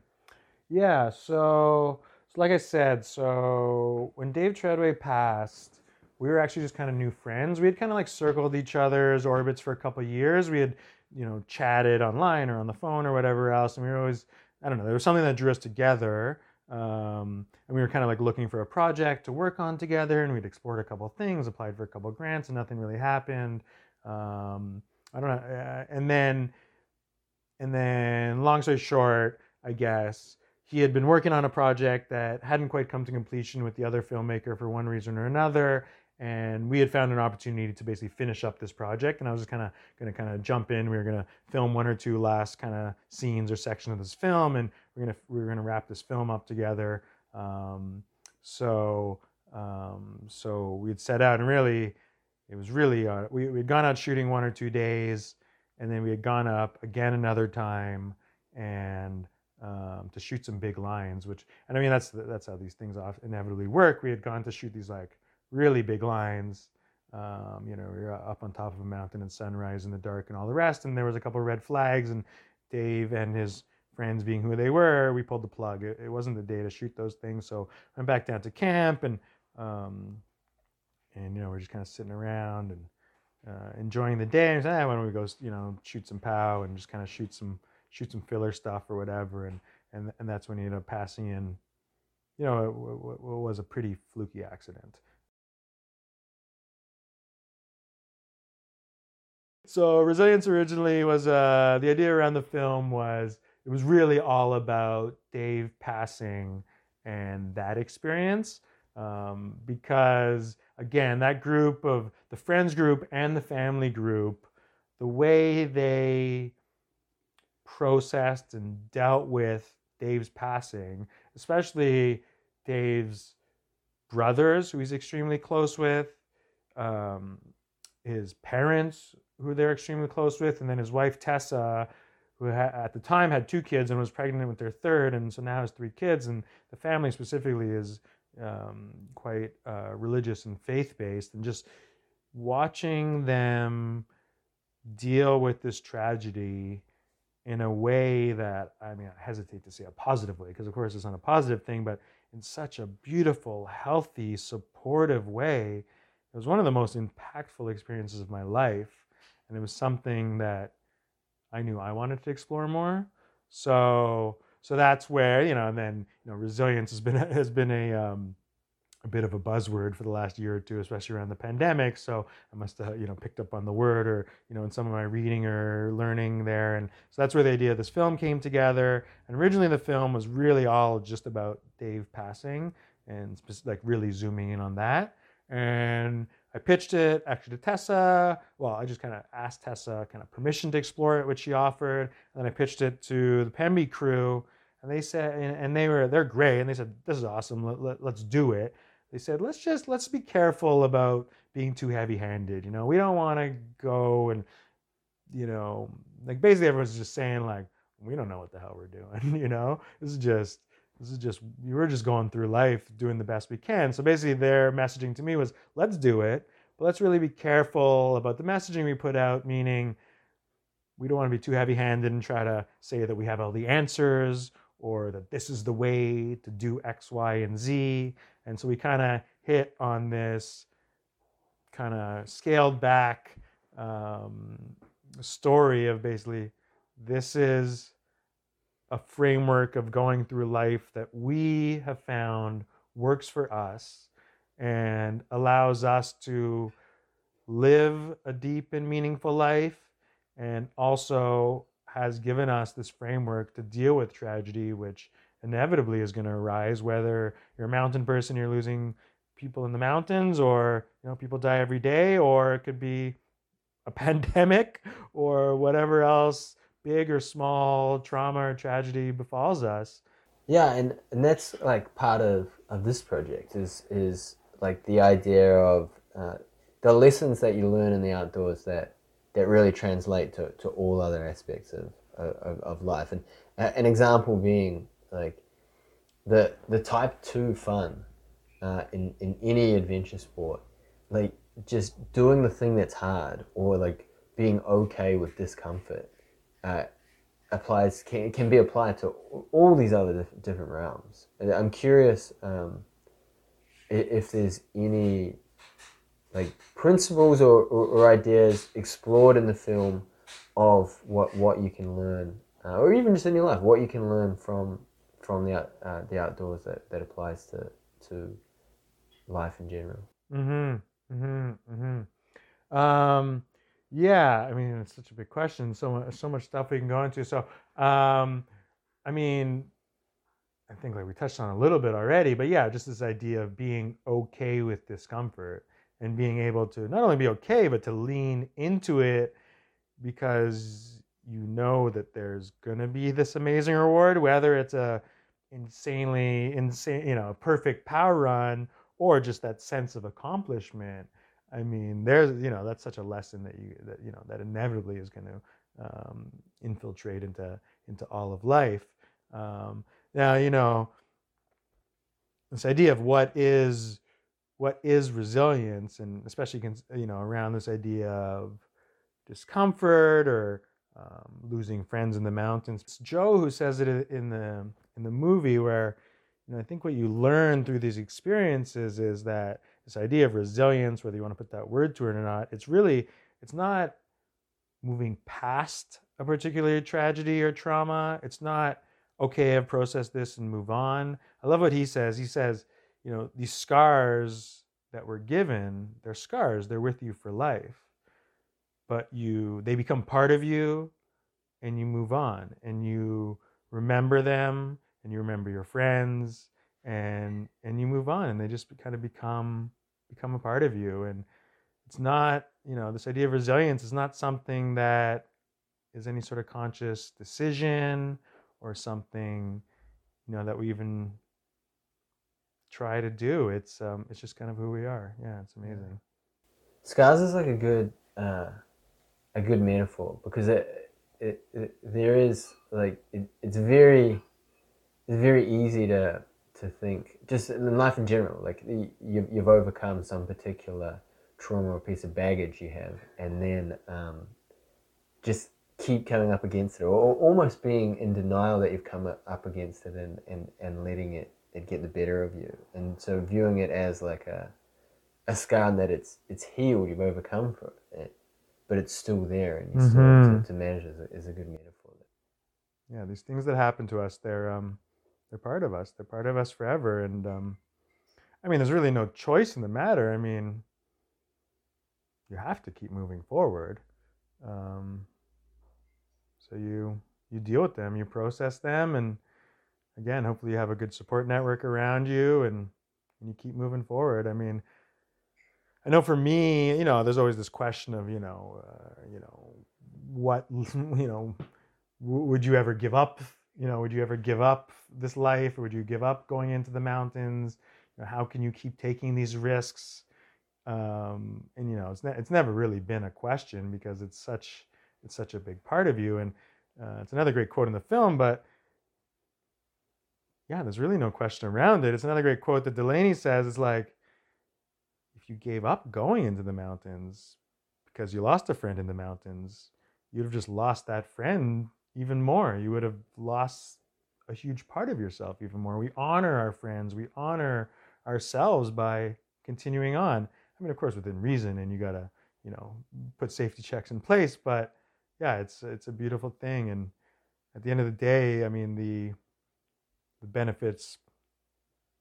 Yeah. So, like I said, so when Dave Treadway passed, we were actually just kind of new friends. We had kind of like circled each other's orbits for a couple years. We had, you know, chatted online or on the phone or whatever else, and we were always, I don't know, there was something that drew us together. Um, and we were kind of like looking for a project to work on together, and we'd explored a couple things, applied for a couple grants, and nothing really happened. Um, I don't know. Uh, and then, and then, long story short, I guess he had been working on a project that hadn't quite come to completion with the other filmmaker for one reason or another, and we had found an opportunity to basically finish up this project and i was just kind of going to kind of jump in. We were going to film one or two last kind of scenes or section of this film and we're going to we were going to wrap this film up together. Um, so um, so we had set out and really it was really uh, we, we'd gone out shooting one or two days and then we had gone up again another time and um, to shoot some big lines which and i mean that's that's how these things inevitably work we had gone to shoot these like really big lines. Um, you know, we were up on top of a mountain at sunrise in the dark and all the rest. And there was a couple red flags, and Dave and his friends being who they were, we pulled the plug. It, it wasn't the day to shoot those things, so I went back down to camp and um, and you know we're just kind of sitting around and uh, enjoying the day. And said, ah, why don't we go, you know, shoot some pow and just kind of shoot some shoot some filler stuff or whatever. And and and that's when he ended up passing in. You know, it, was a pretty fluky accident. So Resilience originally was uh, the idea around the film was it was really all about Dave passing and that experience um, because again that group of the friends group and the family group the way they processed and dealt with Dave's passing, especially Dave's brothers, who he's extremely close with, um, his parents, who they're extremely close with, and then his wife Tessa, who ha- at the time had two kids and was pregnant with their third, and so now has three kids. And the family specifically is um, quite uh, religious and faith based, and just watching them deal with this tragedy in a way that I mean, I hesitate to say a positive way because, of course, it's not a positive thing, but in such a beautiful, healthy, supportive way. It was one of the most impactful experiences of my life and it was something that I knew I wanted to explore more. So so that's where you know, and then you know, resilience has been has been a um, a bit of a buzzword for the last year or two, especially around the pandemic. So I must have you know picked up on the word, or you know, in some of my reading or learning there, and so that's where the idea of this film came together. And originally, the film was really all just about Dave passing, and like really zooming in on that. And I pitched it actually to Tessa. Well, I just kind of asked Tessa kind of permission to explore it, which she offered. And then I pitched it to the Pemby crew, and they said, and they were they're great, and they said this is awesome. Let, let, let's do it. They said let's just let's be careful about being too heavy-handed. You know, we don't want to go and you know like basically everyone's just saying like we don't know what the hell we're doing. You know, this is just this is just we're just going through life doing the best we can so basically their messaging to me was let's do it but let's really be careful about the messaging we put out meaning we don't want to be too heavy handed and try to say that we have all the answers or that this is the way to do X, Y, and Z. And so we kind of hit on this kind of scaled back um, story of basically this is a framework of going through life that we have found works for us and allows us to live a deep and meaningful life and also has given us this framework to deal with tragedy which inevitably is going to arise whether you're a mountain person you're losing people in the mountains or you know people die every day or it could be a pandemic or whatever else big or small trauma or tragedy befalls us. Yeah, and, and that's like part of, of this project is is like the idea of uh, the lessons that you learn in the outdoors that that really translate to, to all other aspects of, of, of life. And uh, an example being like the the type two fun uh, in in any adventure sport, like just doing the thing that's hard or like being okay with discomfort. Uh, applies can, can be applied to all these other dif- different realms. I'm curious um, if there's any like principles or, or, or ideas explored in the film of what what you can learn, uh, or even just in your life, what you can learn from from the uh, the outdoors that, that applies to to life in general. Mm-hmm. Mm-hmm. Mm-hmm. Um, yeah, I mean, it's such a big question. So much, so much stuff we can go into. So, um, I mean, I think like we touched on a little bit already, but yeah, just this idea of being okay with discomfort and being able to not only be okay, but to lean into it because you know that there's gonna be this amazing reward, whether it's a insanely insane, you know, perfect power run or just that sense of accomplishment. I mean, there's you know that's such a lesson that you that you know that inevitably is going to um, infiltrate into into all of life. Um, now you know this idea of what is what is resilience, and especially you know around this idea of discomfort or um, losing friends in the mountains. It's Joe who says it in the in the movie where you know I think what you learn through these experiences is that this idea of resilience, whether you want to put that word to it or not, it's really it's not moving past a particular tragedy or trauma. It's not okay, I've processed this and move on. I love what he says. He says, you know, these scars that we're given, they're scars. They're with you for life. But you they become part of you and you move on and you remember them and you remember your friends and and you move on and they just kind of become become a part of you and it's not you know this idea of resilience is not something that is any sort of conscious decision or something you know that we even try to do it's um it's just kind of who we are. Yeah it's amazing. Scars is like a good uh, a good metaphor because it, it, it there is like it, it's very it's very easy to to think just in life in general like you, you've overcome some particular trauma or piece of baggage you have and then um, just keep coming up against it or, or almost being in denial that you've come up- up against it and, and, and letting it, it get the better of you. And so viewing it as like a a scar and that it's it's healed you've overcome for it but it's still there and you still have Mhm. to, to manage it is a, is a good metaphor. Yeah these things that happen to us they're um they're part of us. They're part of us forever. And um i mean there's really no choice in the matter. I mean you have to keep moving forward. Um so you you deal with them you process them and again hopefully you have a good support network around you and, and you keep moving forward. I mean i know for me you know there's always this question of you know uh, you know what you know w- would you ever give up you know would you ever give up this life? Or would you give up going into the mountains? You know, how can you keep taking these risks? Um, and you know it's, ne- it's never really been a question because it's such it's such a big part of you. And uh, it's another great quote in the film but yeah there's really no question around it it's another great quote that delaney says it's like if you gave up going into the mountains because you lost a friend in the mountains you'd have just lost that friend even more you would have lost a huge part of yourself even more. We honor our friends, we honor ourselves by continuing on. I mean, of course, within reason, and you gotta, you know, put safety checks in place. But yeah, it's it's a beautiful thing, and at the end of the day, I mean, the the benefits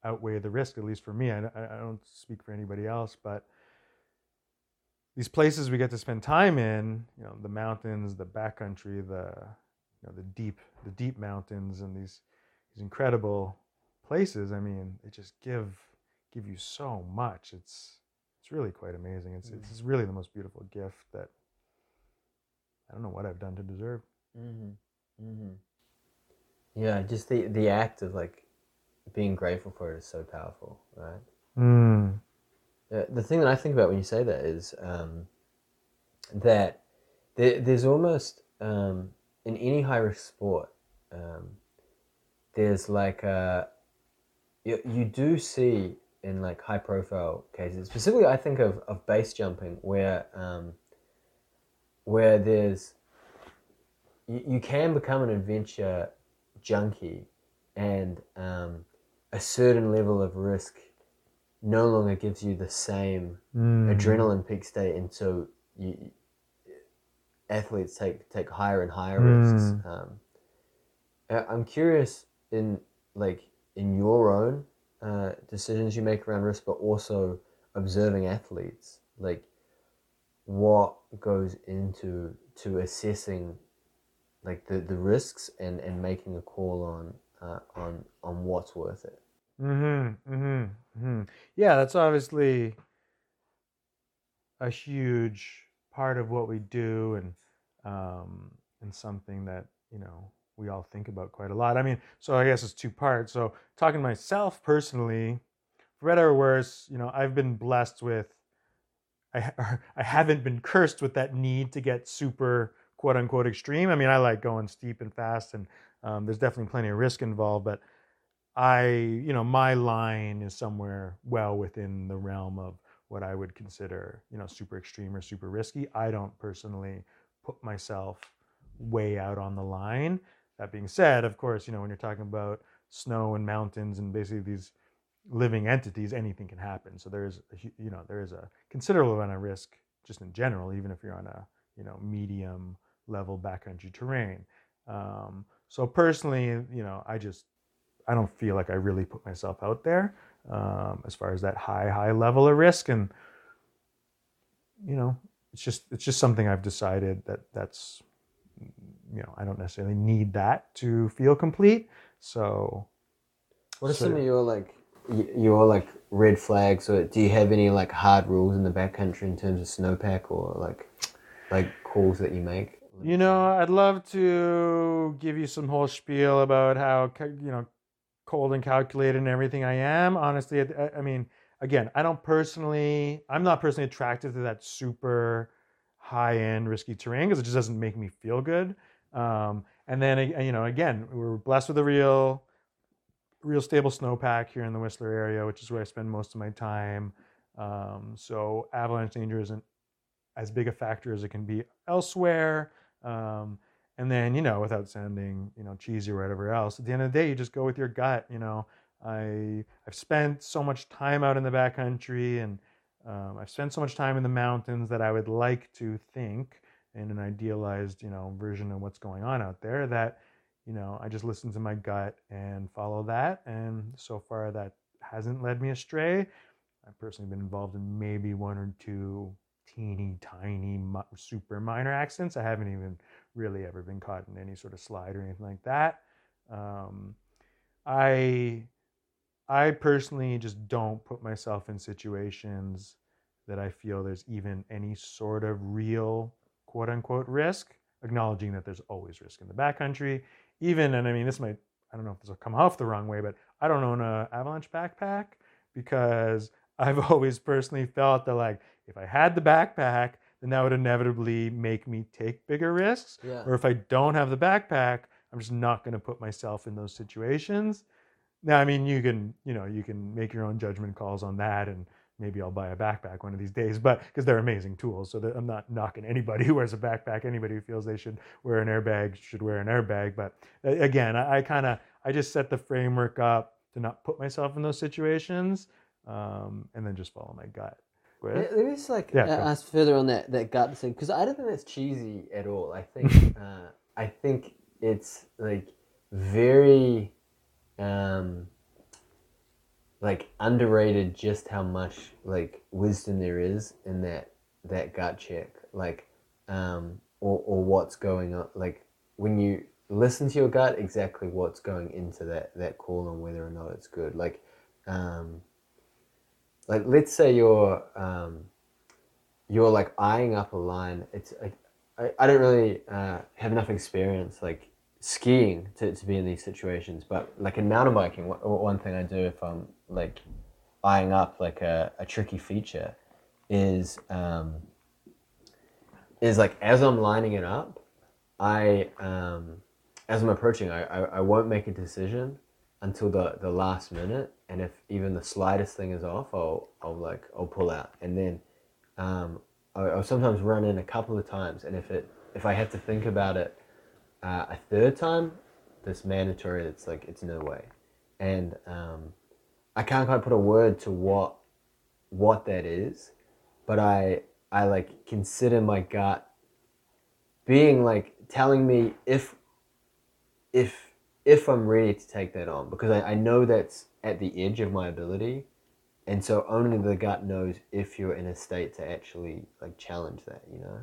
outweigh the risk. At least for me, I, I don't speak for anybody else, but these places we get to spend time in, you know, the mountains, the backcountry, the you know, the deep the deep mountains, and these these incredible places. I mean, they just give give you so much. It's it's really quite amazing. It's mm-hmm. it's really the most beautiful gift that I don't know what I've done to deserve. Mm-hmm. Mm-hmm. Yeah, just the the act of like being grateful for it is so powerful, right? Mm. The, the thing that I think about when you say that is um, that there, there's almost um, in any high risk sport, um, there's like a you, you do see in like high profile cases, specifically I think of, of base jumping where um, where there's you, you can become an adventure junkie and um, a certain level of risk no longer gives you the same mm. adrenaline peak state and so you, athletes take take higher and higher mm. risks um, i'm curious in like in your own uh, decisions you make around risk, but also observing athletes. Like, what goes into to assessing like the, the risks and, and making a call on uh, on on what's worth it. Mm-hmm, mm-hmm. Mm-hmm. Yeah, that's obviously a huge part of what we do, and um, and something that you know we all think about quite a lot. I mean, so I guess it's two parts. So talking to myself personally, for better or worse, you know, I've been blessed with, I, I haven't been cursed with that need to get super quote unquote extreme. I mean, I like going steep and fast, and um, there's definitely plenty of risk involved, but I, you know, my line is somewhere well within the realm of what I would consider, you know, super extreme or super risky. I don't personally put myself way out on the line. That being said, of course, you know, when you're talking about snow and mountains and basically these living entities, anything can happen. So there is, a, you know, there is a considerable amount of risk just in general, even if you're on a, you know, medium level backcountry terrain. Um, so personally, you know, I just, I don't feel like I really put myself out there um, as far as that high, high level of risk. And, you know, it's just, it's just something I've decided that that's you know, I don't necessarily need that to feel complete. So, what are so, some of your like your like red flags, or do you have any like hard rules in the backcountry in terms of snowpack or like like calls that you make? You know, I'd love to give you some whole spiel about how you know cold and calculated and everything I am. Honestly, I, I mean, again, I don't personally, I'm not personally attracted to that super high end risky terrain because it just doesn't make me feel good. Um, and then you know, again, we're blessed with a real, real stable snowpack here in the Whistler area, which is where I spend most of my time. Um, so avalanche danger isn't as big a factor as it can be elsewhere. Um, and then you know, without sounding you know cheesy or whatever else, at the end of the day, you just go with your gut. You know, I I've spent so much time out in the backcountry and um, I've spent so much time in the mountains that I would like to think in an idealized, you know, version of what's going on out there that, you know, I just listen to my gut and follow that. And so far that hasn't led me astray. I've personally been involved in maybe one or two teeny tiny super minor accidents. I haven't even really ever been caught in any sort of slide or anything like that. Um, I I personally just don't put myself in situations that I feel there's even any sort of real quote unquote risk, acknowledging that there's always risk in the backcountry. Even, and I mean, this might, I don't know if this will come off the wrong way, but I don't own a avalanche backpack because I've always personally felt that like if I had the backpack, then that would inevitably make me take bigger risks. Yeah. Or if I don't have the backpack, I'm just not going to put myself in those situations. Now, I mean, you can, you know, you can make your own judgment calls on that, and maybe I'll buy a backpack one of these days. But because they're amazing tools, so I'm not knocking anybody who wears a backpack. Anybody who feels they should wear an airbag should wear an airbag. But again, I, I kind of, I just set the framework up to not put myself in those situations, um, and then just follow my gut. With- Let let me just like Yeah, uh, ask further on that that gut thing because I don't think that's cheesy at all. I think uh, I think it's like very um, like underrated just how much like wisdom there is in that that gut check. Like um, or, or what's going on like when you listen to your gut exactly what's going into that that call and whether or not it's good. Like um, like let's say you're um, you're like eyeing up a line. It's I, I, I don't really uh, have enough experience like skiing to, to be in these situations but like in mountain biking one, one thing i do if i'm like eyeing up like a, a tricky feature is um, is like as i'm lining it up i um, as i'm approaching I, I, I won't make a decision until the, the last minute and if even the slightest thing is off i'll, I'll like i'll pull out. And then um, I'll, I'll sometimes run in a couple of times and if it if i have to think about it uh, a third time this mandatory it's like it's no way. And um, i can't quite put a word to what what that is but i i like consider my gut being like telling me if if if i'm ready to take that on because i, I know that's at the edge of my ability and so only the gut knows if you're in a state to actually like challenge that you know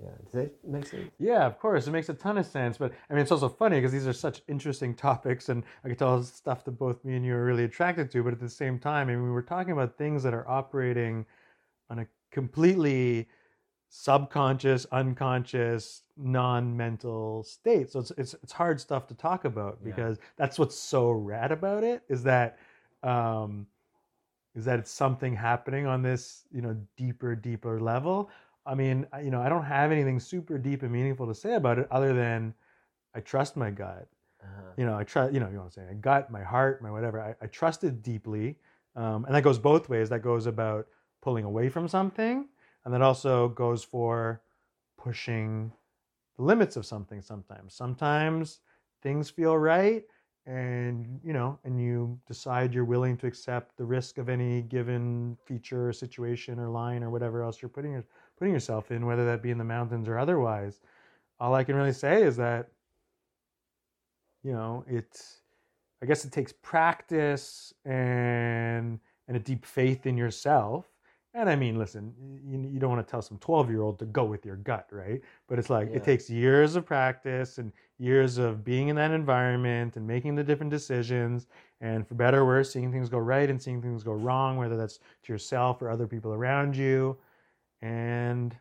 yeah does that make sense Yeah, of course. It makes a ton of sense. But I mean, it's also funny because these are such interesting topics, and I could tell stuff that both me and you are really attracted to. But at the same time, I mean, we're talking about things that are operating on a completely subconscious, unconscious, non-mental state. So it's it's it's hard stuff to talk about Yeah. because that's what's so rad about it is that um, is that it's something happening on this you know deeper, deeper level. I mean, you know, I don't have anything super deep and meaningful to say about it other than I trust my gut. uh-huh. You know, I trust, you know, you know what I'm saying? Gut, my heart, my whatever. I, I trust it deeply. Um, and that goes both ways. That goes about pulling away from something, and that also goes for pushing the limits of something sometimes. Sometimes things feel right, and you know, and you decide you're willing to accept the risk of any given feature or situation or line or whatever else you're putting putting yourself in, whether that be in the mountains or otherwise. All I can really say is that, you know, it's, I guess it takes practice and and a deep faith in yourself. And I mean, listen, you, you don't want to tell some 12 year old to go with your gut, right? But it's like Yeah. it takes years of practice and years of being in that environment and making the different decisions. And for better or worse, seeing things go right and seeing things go wrong, whether that's to yourself or other people around you. And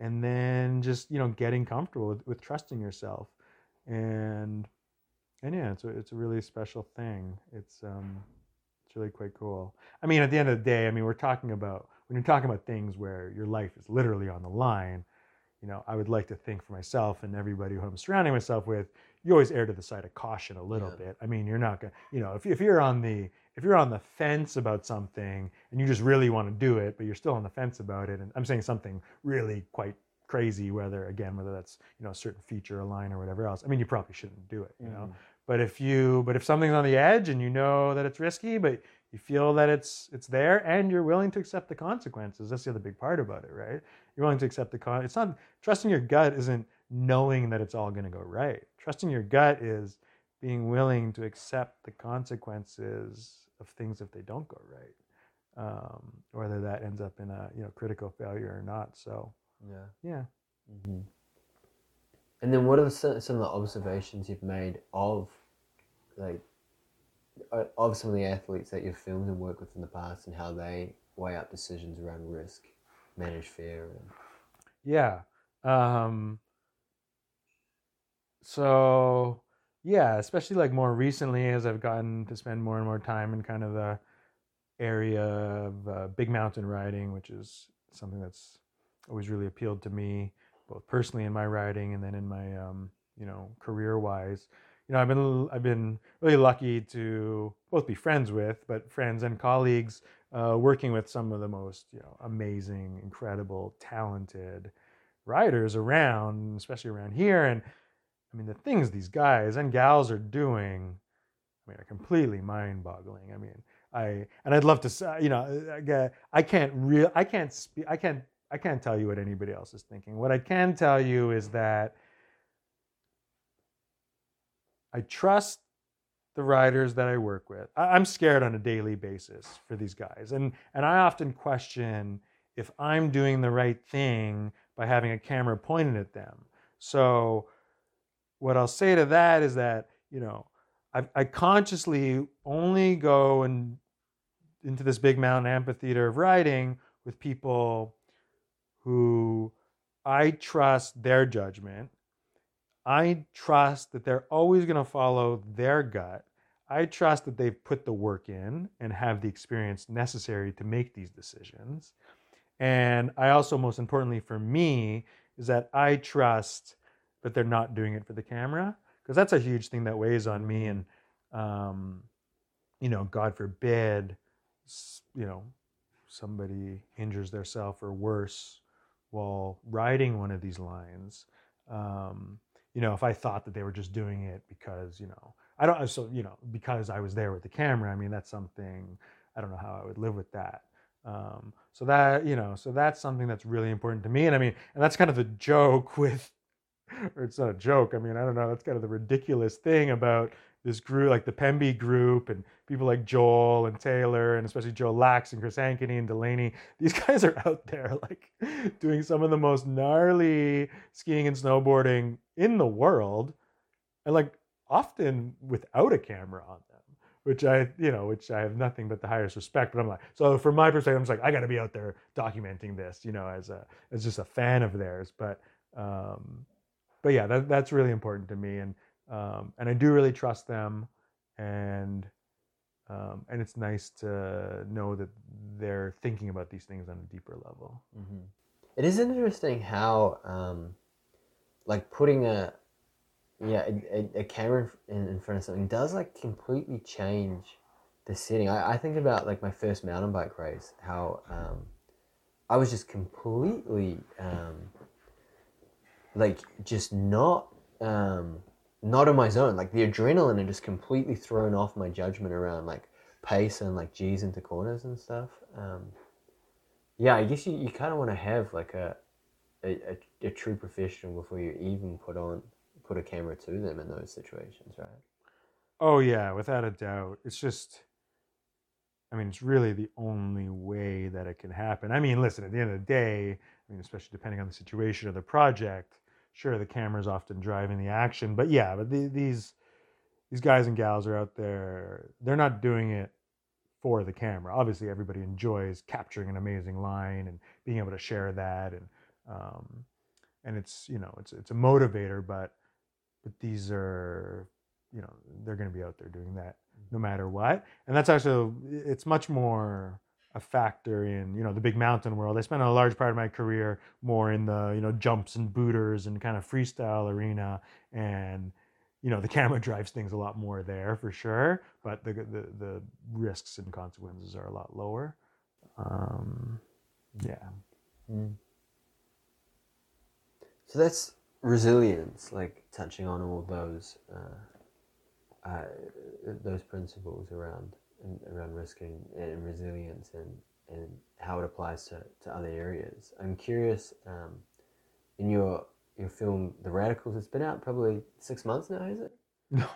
and then just you know getting comfortable with, with trusting yourself and and yeah it's a, it's a really special thing it's um it's really quite cool i mean at the end of the day i mean we're talking about when you're talking about things where your life is literally on the line you know i would like to think for myself and everybody who i'm surrounding myself with you always err to the side of caution a little Yeah. bit i mean you're not gonna you know if, if you're on the if you're on the fence about something and you just really want to do it but you're still on the fence about it and i'm saying something really quite crazy whether again whether that's you know a certain feature a line or whatever else i mean you probably shouldn't do it you know Mhm. But if you but if something's on the edge and you know that it's risky but you feel that it's it's there and you're willing to accept the consequences that's the other big part about it right? You're willing to accept the con it's not trusting your gut isn't knowing that it's all going to go right. Trusting your gut is being willing to accept the consequences of things if they don't go right um, whether that ends up in a you know critical failure or not so yeah. yeah. Hmm And then, what are the, some of the observations you've made of, like, uh, of some of the athletes that you've filmed and worked with in the past, and how they weigh up decisions around risk, manage fear, and Yeah. Um, so yeah, especially like more recently as I've gotten to spend more and more time in kind of the area of uh, big mountain riding, which is something that's always really appealed to me, both personally in my riding and then in my um, you know career wise. You know, I've been I've been really lucky to both be friends with, but friends and colleagues uh, working with some of the most you know amazing, incredible, talented riders around, especially around here. And I mean, the things these guys and gals are doing, I mean, are completely mind-boggling. I mean, I and I'd love to say, you know, I, can't real, I can't speak, I can't, I can't tell you what anybody else is thinking. What I can tell you is that I trust the riders that I work with. I, am scared on a daily basis for these guys, and and I often question if I'm doing the right thing by having a camera pointed at them. So, what I'll say to that is that you know I, I consciously only go and into this big mountain amphitheater of riding with people who I trust their judgment I trust that they're always going to follow their gut. I trust that they've put the work in and have the experience necessary to make these decisions. And I also, most importantly for me, is that I trust that they're not doing it for the camera because that's a huge thing that weighs on me. And, um, you know, God forbid, you know, somebody injures themselves or worse while riding one of these lines. Um, you know, if I thought that they were just doing it because, you know, I don't, so, you know, because I was there with the camera, I mean, that's something, I don't know how I would live with that. Um, so that, you know, so that's something that's really important to me. And I mean, and that's kind of the joke with, or it's not a joke. I mean, I don't know, that's kind of the ridiculous thing about this group, like the Pemby group, and people like Joel and Taylor, and especially Joe Lax and Chris Ankeny and Delaney. These guys are out there like doing some of the most gnarly skiing and snowboarding in the world, and like often without a camera on them. Which I, you know, which I have nothing but the highest respect. But I'm like, so from my perspective, I'm just like, I got to be out there documenting this, you know, as a as just a fan of theirs. But, um, but yeah, that, that's really important to me. And um, and I do really trust them, and um, and it's nice to know that they're thinking about these things on a deeper level. Mm-hmm. It is interesting how, um, like, putting a yeah a, a camera in, in front of something does like completely change the setting. I, I think about like my first mountain bike race, how um, I was just completely um, like just not um, not in my zone. Like the adrenaline had just completely thrown off my judgment around like pace and like G's into corners and stuff. Um, yeah, I guess you, you kind of want to have like a, a, a, a true professional before you even put on put a camera to them in those situations, right? Oh yeah, without a doubt. It's just I mean, it's really the only way that it can happen. I mean, listen, at the end of the day, I mean, especially depending on the situation or the project, sure the camera's often driving the action but yeah but the, these these guys and gals are out there they're not doing it for the camera. Obviously everybody enjoys capturing an amazing line and being able to share that and um, and it's you know it's it's a motivator but but these are you know they're going to be out there doing that no matter what. And that's actually it's much more a factor in you know the big mountain world. I spent a large part of my career more in the you know jumps and booters and kind of freestyle arena, and you know the camera drives things a lot more there for sure. But the the, the risks and consequences are a lot lower. Um, yeah. Mm. So that's resilience, like touching on all those uh, uh, those principles around and around risk and, and, resilience and, and how it applies to, to other areas. I'm curious, um, in your your film The Radicals, it's been out probably six months now, is it? No.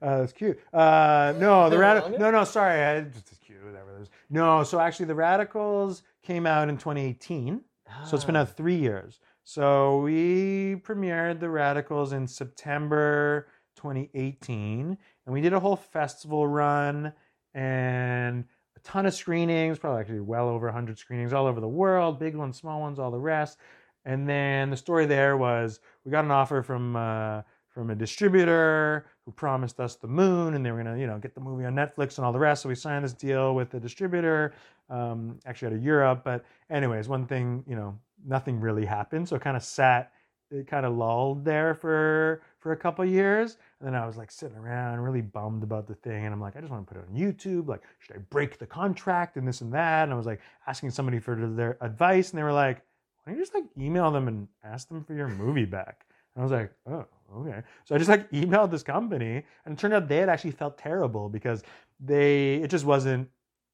Uh, that's cute. Uh, no, the radical. No, no, sorry, I, just cute. Whatever. It is. No, so actually, the Radicals came out in 2018. Ah. So it's been out ah. three years. So we premiered the Radicals in September 2018, and we did a whole festival run and a ton of screenings, probably actually well over 100 screenings all over the world, big ones, small ones, all the rest. And then the story there was we got an offer from uh, from a distributor who promised us the moon, and they were gonna you know get the movie on Netflix and all the rest. So we signed this deal with the distributor, um, actually out of Europe. But anyways, one thing you know, nothing really happened. So it kind of sat, it kind of lulled there for for a couple years. And then I was like sitting around really bummed about the thing. And I'm like, I just want to put it on YouTube. Like, should I break the contract and this and that? And I was like asking somebody for their advice. And they were like, why don't you just like email them and ask them for your movie back? And I was like, oh, okay. So I just like emailed this company, and it turned out they had actually felt terrible because they it just wasn't.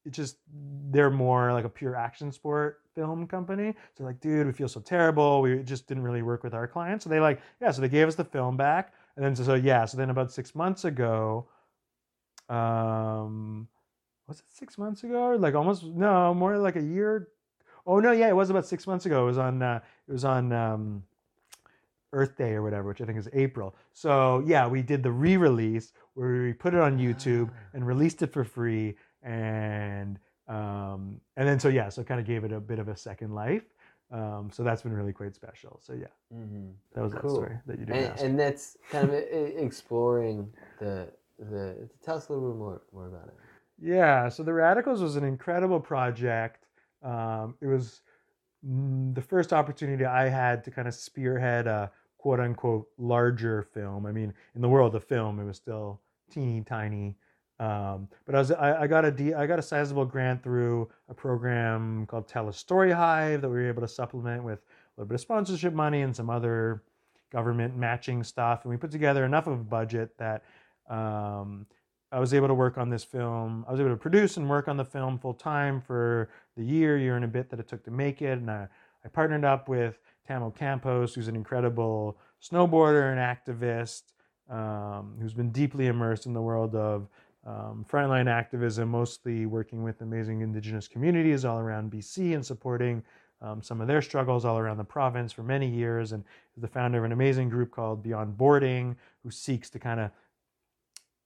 It just they're more like a pure action sport film company. So like, dude, we feel so terrible. We just didn't really work with our clients. So they like, yeah. So they gave us the film back, and then so, so yeah. So then about six months ago, um, was it six months ago or like almost no more like a year? Oh no, yeah, it was about six months ago. It was on uh, it was on um, Earth Day or whatever, which I think is April. So yeah, we did the re-release where we put it on YouTube and released it for free, and um, and then so yeah, so kind of gave it a bit of a second life. Um, so that's been really quite special. So yeah, Mm-hmm. that was that Cool. story that you didn't And, and that's kind of exploring the the. Tell us a little bit more more about it. Yeah, so the Radicals was an incredible project. Um, it was the first opportunity I had to kind of spearhead a quote unquote larger film. I mean, in the world of film, it was still teeny tiny. Um, but I was I, I got a got a sizable grant through a program called Telus Storyhive that we were able to supplement with a little bit of sponsorship money and some other government matching stuff. And we put together enough of a budget that um, I was able to work on this film. I was able to produce and work on the film full time for the year, year and a bit that it took to make it. And I, I partnered up with Tamo Campos, who's an incredible snowboarder and activist, um, who's been deeply immersed in the world of um, frontline activism, mostly working with amazing Indigenous communities all around BC and supporting um, some of their struggles all around the province for many years, and is the founder of an amazing group called Beyond Boarding, who seeks to kind of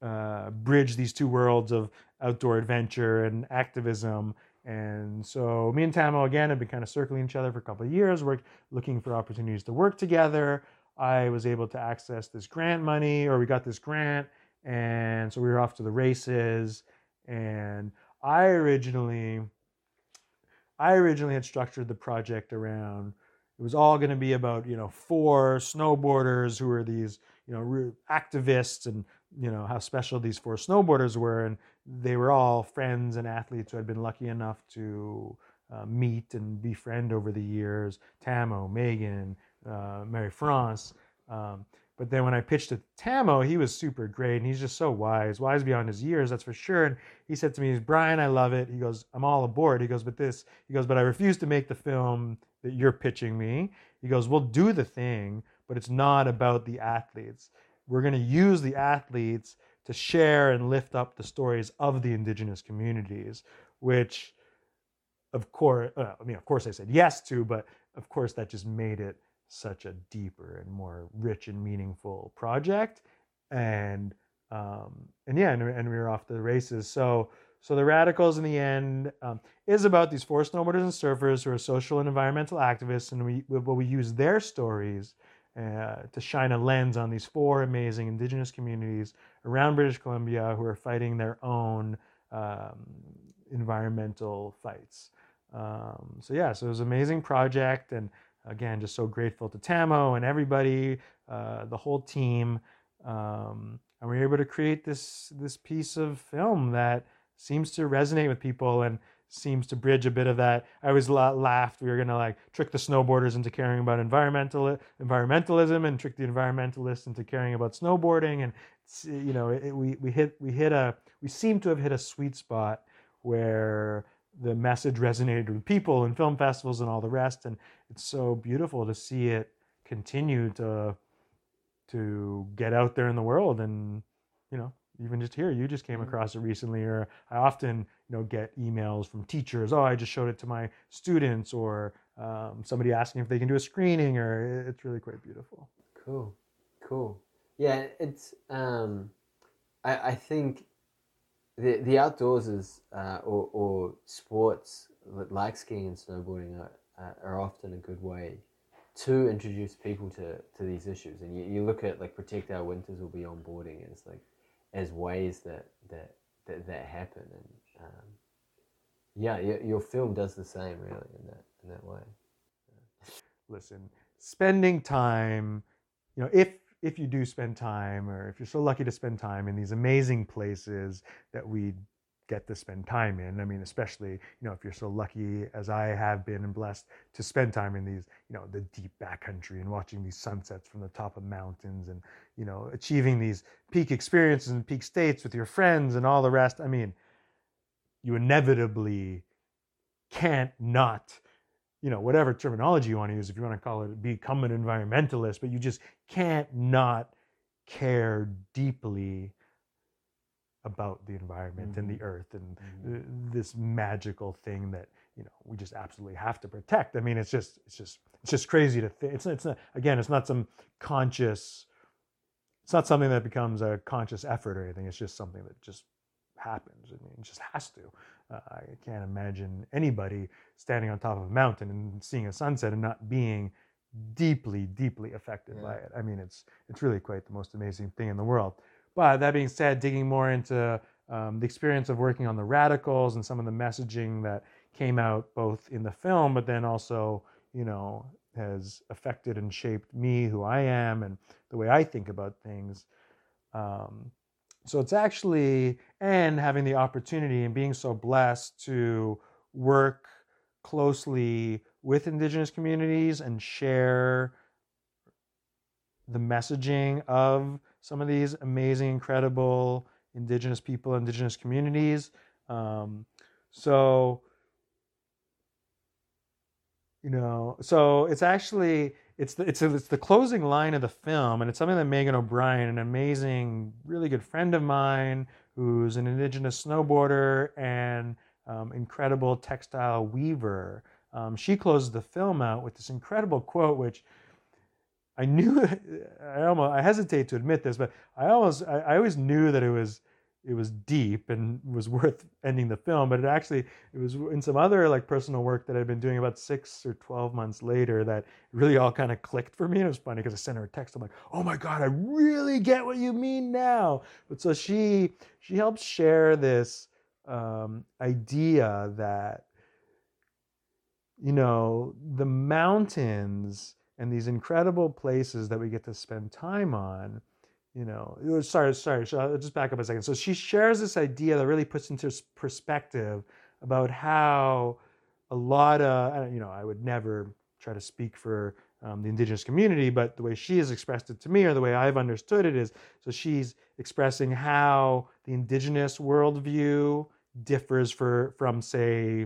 uh, bridge these two worlds of outdoor adventure and activism. And so me and Tamo again have been kind of circling each other for a couple of years, work looking for opportunities to work together. I was able to access this grant money, or we got this grant, and so we were off to the races. And I originally, I originally had structured the project around. It was all going to be about you know four snowboarders who were these you know activists and you know how special these four snowboarders were and they were all friends and athletes who had been lucky enough to uh, meet and befriend over the years tamo megan uh, Marie-France um, but then when i pitched to tamo he was super great and he's just so wise wise beyond his years that's for sure. And he said to me brian i love it. He goes i'm all aboard. He goes but this he goes but i refuse to make the film that you're pitching me. He goes we'll do the thing but it's not about the athletes. We're going to use the athletes to share and lift up the stories of the indigenous communities which of course uh, i mean of course i said yes to but of course that just made it such a deeper and more rich and meaningful project and um, and yeah and, and we were off to the races so so the radicals in the end um, is about these four snowboarders and surfers who are social and environmental activists and we but we use their stories uh, to shine a lens on these four amazing indigenous communities around British Columbia who are fighting their own um, environmental fights. Um, so yeah, so it was an amazing project, and again, just so grateful to Tamo and everybody, uh, the whole team, um, and we were able to create this this piece of film that seems to resonate with people and seems to bridge a bit of that. I always la- laughed we were gonna like trick the snowboarders into caring about environmental environmentalism and trick the environmentalists into caring about snowboarding. And you know, it, we we hit we hit a we seem to have hit a sweet spot where the message resonated with people and film festivals and all the rest. And it's so beautiful to see it continue to to get out there in the world and you know even just here you just came Mhm. across it recently or i often you know get emails from teachers oh i just showed it to my students or um, somebody asking if they can do a screening or it's really quite beautiful Cool, cool. Yeah, it's. Um, I I think the the outdoors is uh, or or sports like skiing and snowboarding are uh, are often a good way to introduce people to, to these issues. And you, you look at like protect our winters will Beyond Boarding as like as ways that that that, that happen. And um, yeah, your, your film does the same really in that in that way. listen spending time you know if if you do spend time or if you're so lucky to spend time in these amazing places that we get to spend time in. I mean, especially you know if you're so lucky as I have been and blessed to spend time in these you know the deep backcountry and watching these sunsets from the top of mountains and you know achieving these peak experiences and peak states with your friends and all the rest. I mean, you inevitably can't not you know whatever terminology you want to use if you want to call it become an environmentalist but you just can't not care deeply about the environment mm-hmm. and the mm-hmm. earth and mm-hmm. this magical thing that you know we just absolutely have to protect i mean it's just it's just it's just crazy to think it's it's not again it's not some conscious it's not something that becomes a conscious effort or anything it's just something that just happens i mean it just has to uh, i can't imagine anybody standing on top of a mountain and seeing a sunset and not being deeply deeply affected yeah. by it i mean it's it's really quite the most amazing thing in the world but that being said, digging more into um, the experience of working on the radicals and some of the messaging that came out both in the film, but then also, you know, has affected and shaped me, who I am, and the way I think about things. Um, so it's actually, and having the opportunity and being so blessed to work closely with indigenous communities and share the messaging of some of these amazing, incredible indigenous people, indigenous communities. Um, so, you know, so it's actually it's the, it's a, it's the closing line of the film, and it's something that Megan O'Brien, an amazing, really good friend of mine, who's an indigenous snowboarder and um, incredible textile weaver. Um, she closes the film out with this incredible quote, which I knew I almost I hesitate to admit this, but I almost I, I, always knew that it was it was deep and was worth ending the film. But it actually it was in some other like personal work that I'd been doing about six or twelve months later that really all kind of clicked for me. And it was funny because I sent her a text. I'm like, oh my god, I really get what you mean now. But so she she helps share this um, idea that you know the mountains and these incredible places that we get to spend time on you know sorry sorry so I'll just back up a second so she shares this idea that really puts into perspective about how a lot of you know i would never try to speak for um, the indigenous community but the way she has expressed it to me or the way i've understood it is so she's expressing how the indigenous worldview differs for from say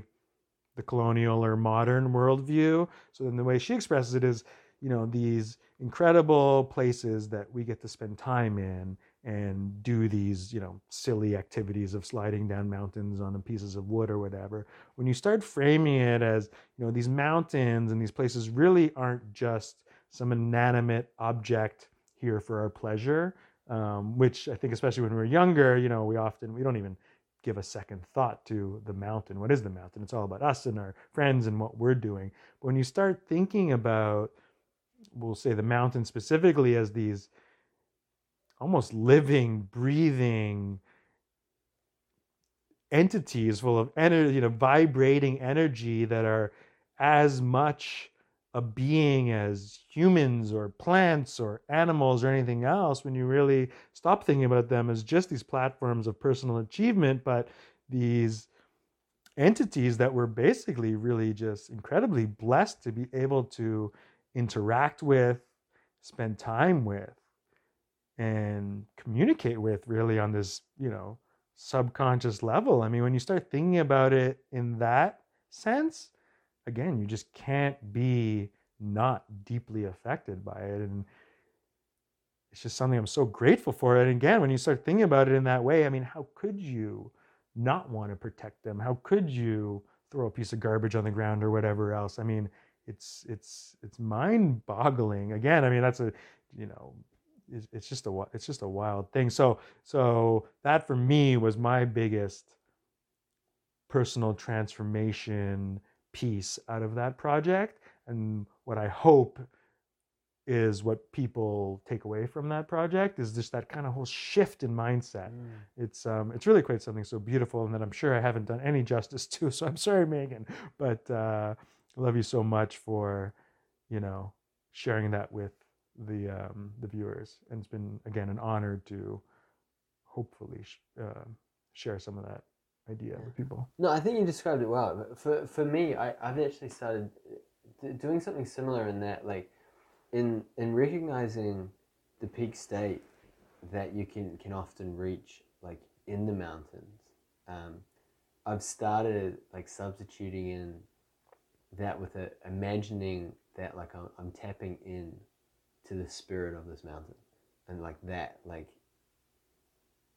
the colonial or modern worldview. So then the way she expresses it is, you know, these incredible places that we get to spend time in and do these, you know, silly activities of sliding down mountains on pieces of wood or whatever. When you start framing it as, you know, these mountains and these places really aren't just some inanimate object here for our pleasure, um, which I think, especially when we're younger, you know, we often we don't even give a second thought to the mountain. What is the mountain? It's all about us and our friends and what we're doing. But when you start thinking about, we'll say the mountain specifically as these almost living, breathing entities full of energy, you know, vibrating energy that are as much a being as humans or plants or animals or anything else when you really stop thinking about them as just these platforms of personal achievement, but these entities that were basically really just incredibly blessed to be able to interact with, spend time with, and communicate with really on this, you know, subconscious level. I mean, when you start thinking about it in that sense, again, you just can't be not deeply affected by it. And it's just something I'm so grateful for. And again, when you start thinking about it in that way, I mean, how could you not want to protect them? How could you throw a piece of garbage on the ground or whatever else? I mean, it's it's it's mind-boggling. Again, I mean, that's a you know, it's, it's just a it's just a wild thing. So so that for me was my biggest personal transformation piece out of that project. And what I hope is what people take away from that project is just that kind of whole shift in mindset. Mm. It's um, it's really quite something so beautiful, and that I'm sure I haven't done any justice to. So I'm sorry, Megan, but uh, love you so much for you know sharing that with the um, the viewers, and it's been again an honor to hopefully sh- uh, share some of that idea Yeah. with people. No, I think you described it well. For for me, I I've actually started d- doing something similar in that, like, in in recognizing the peak state that you can can often reach, like in the mountains. Um, I've started like substituting in that with a imagining that like I'm, I'm tapping in to the spirit of this mountain and like that like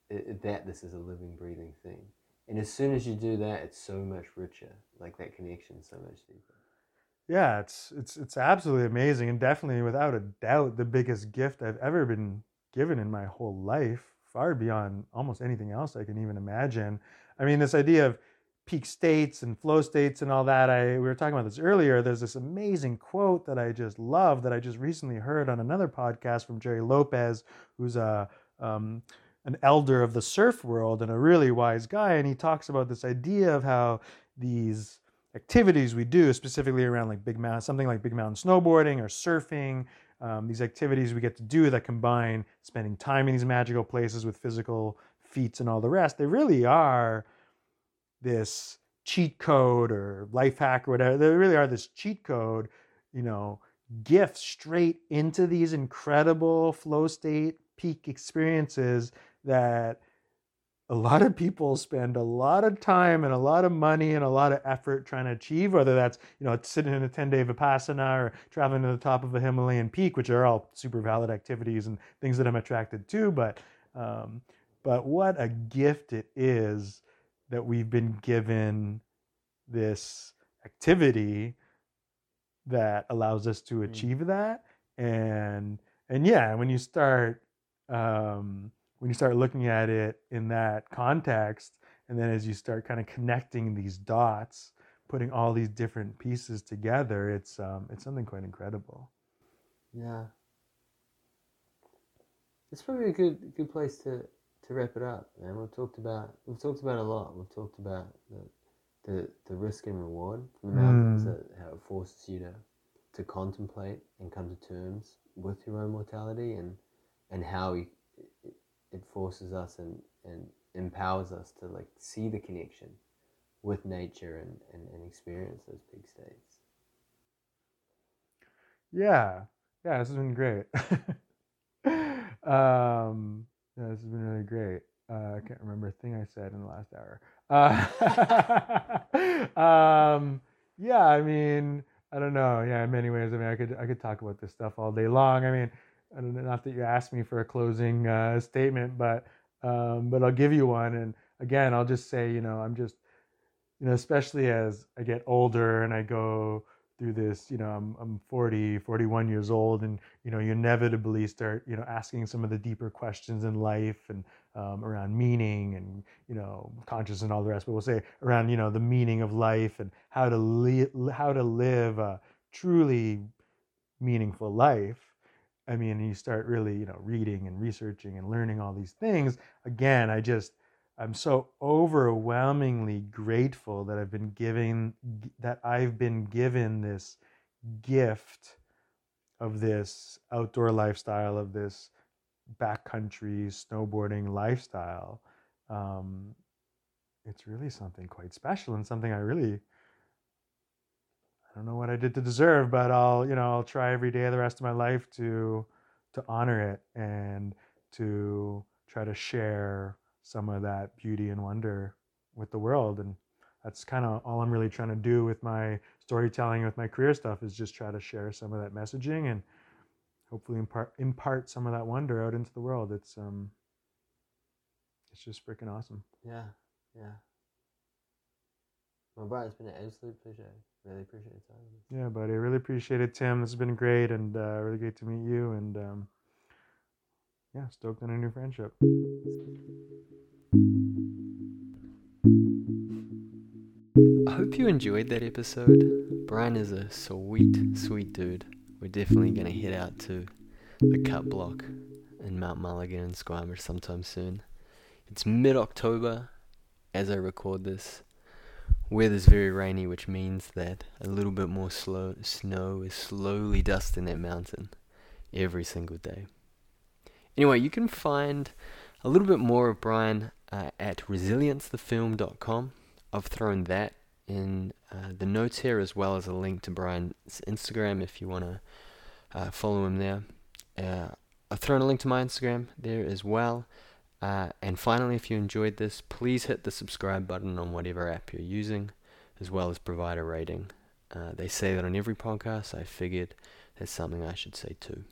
it, that this is a living breathing thing and as soon as you do that, it's so much richer. Like that connection, so much deeper. Yeah, it's it's it's absolutely amazing, and definitely without a doubt the biggest gift I've ever been given in my whole life, far beyond almost anything else I can even imagine. I mean, this idea of peak states and flow states and all that. I we were talking about this earlier. There's this amazing quote that I just love that I just recently heard on another podcast from Gerry Lopez, who's a um, an elder of the surf world and a really wise guy, and he talks about this idea of how these activities we do, specifically around like big mountain, something like big mountain snowboarding or surfing, um, these activities we get to do that combine spending time in these magical places with physical feats and all the rest, they really are this cheat code or life hack or whatever. They really are this cheat code, you know, gift straight into these incredible flow state peak experiences that a lot of people spend a lot of time and a lot of money and a lot of effort trying to achieve, whether that's, you know, sitting in a 10 day Vipassana or traveling to the top of a Himalayan peak, which are all super valid activities and things that I'm attracted to. But, um, but what a gift it is that we've been given this activity that allows us to achieve that. And, and yeah, when you start, um, when you start looking at it in that context, and then as you start kind of connecting these dots, putting all these different pieces together, it's um, it's something quite incredible. Yeah. It's probably a good good place to, to wrap it up, man. We've talked about we've talked about a lot. We've talked about the the, the risk and reward from the mountains, Mm. how it forces you to to contemplate and come to terms with your own mortality and and how you, it, it forces us and, and empowers us to like see the connection with nature and, and, and experience those big states. Yeah, yeah, this has been great. um, yeah, this has been really great. Uh, I can't remember a thing I said in the last hour. Uh, um, yeah, I mean, I don't know. Yeah, in many ways, I mean, I could I could talk about this stuff all day long. I mean, I don't know, not that you asked me for a closing uh, statement, but um, but I'll give you one. And again, I'll just say, you know, I'm just, you know, especially as I get older and I go through this, you know, I'm, I'm 40, 41 years old, and, you know, you inevitably start, you know, asking some of the deeper questions in life and um, around meaning and, you know, conscious and all the rest. But we'll say around, you know, the meaning of life and how to, li- how to live a truly meaningful life. I mean, you start really, you know, reading and researching and learning all these things. Again, I just, I'm so overwhelmingly grateful that I've been given, that I've been given this gift of this outdoor lifestyle, of this backcountry snowboarding lifestyle. Um, it's really something quite special and something I really, I don't know what I did to deserve, but I'll, you know, I'll try every day of the rest of my life to, to honor it and to try to share some of that beauty and wonder with the world. And that's kind of all I'm really trying to do with my storytelling, with my career stuff, is just try to share some of that messaging and hopefully impart impart some of that wonder out into the world. It's um, it's just freaking awesome. Yeah, yeah. Well, Brian, it's been an absolute pleasure. Really appreciate your time. Yeah, buddy, I really appreciate it, Tim. This has been great, and uh, really great to meet you. And um, yeah, stoked on a new friendship. Hope you enjoyed that episode. Brian is a sweet, sweet dude. We're definitely going to head out to the cut block in Mount Mulligan and Squamish sometime soon. It's mid October as I record this. Weather's very rainy, which means that a little bit more slow snow is slowly dusting that mountain every single day. Anyway, you can find a little bit more of Brian uh, at resiliencethefilm.com. I've thrown that in uh, the notes here as well as a link to Brian's Instagram if you want to uh, follow him there. Uh, I've thrown a link to my Instagram there as well. Uh, and finally, if you enjoyed this, please hit the subscribe button on whatever app you're using, as well as provide a rating. Uh, they say that on every podcast. I figured that's something I should say too.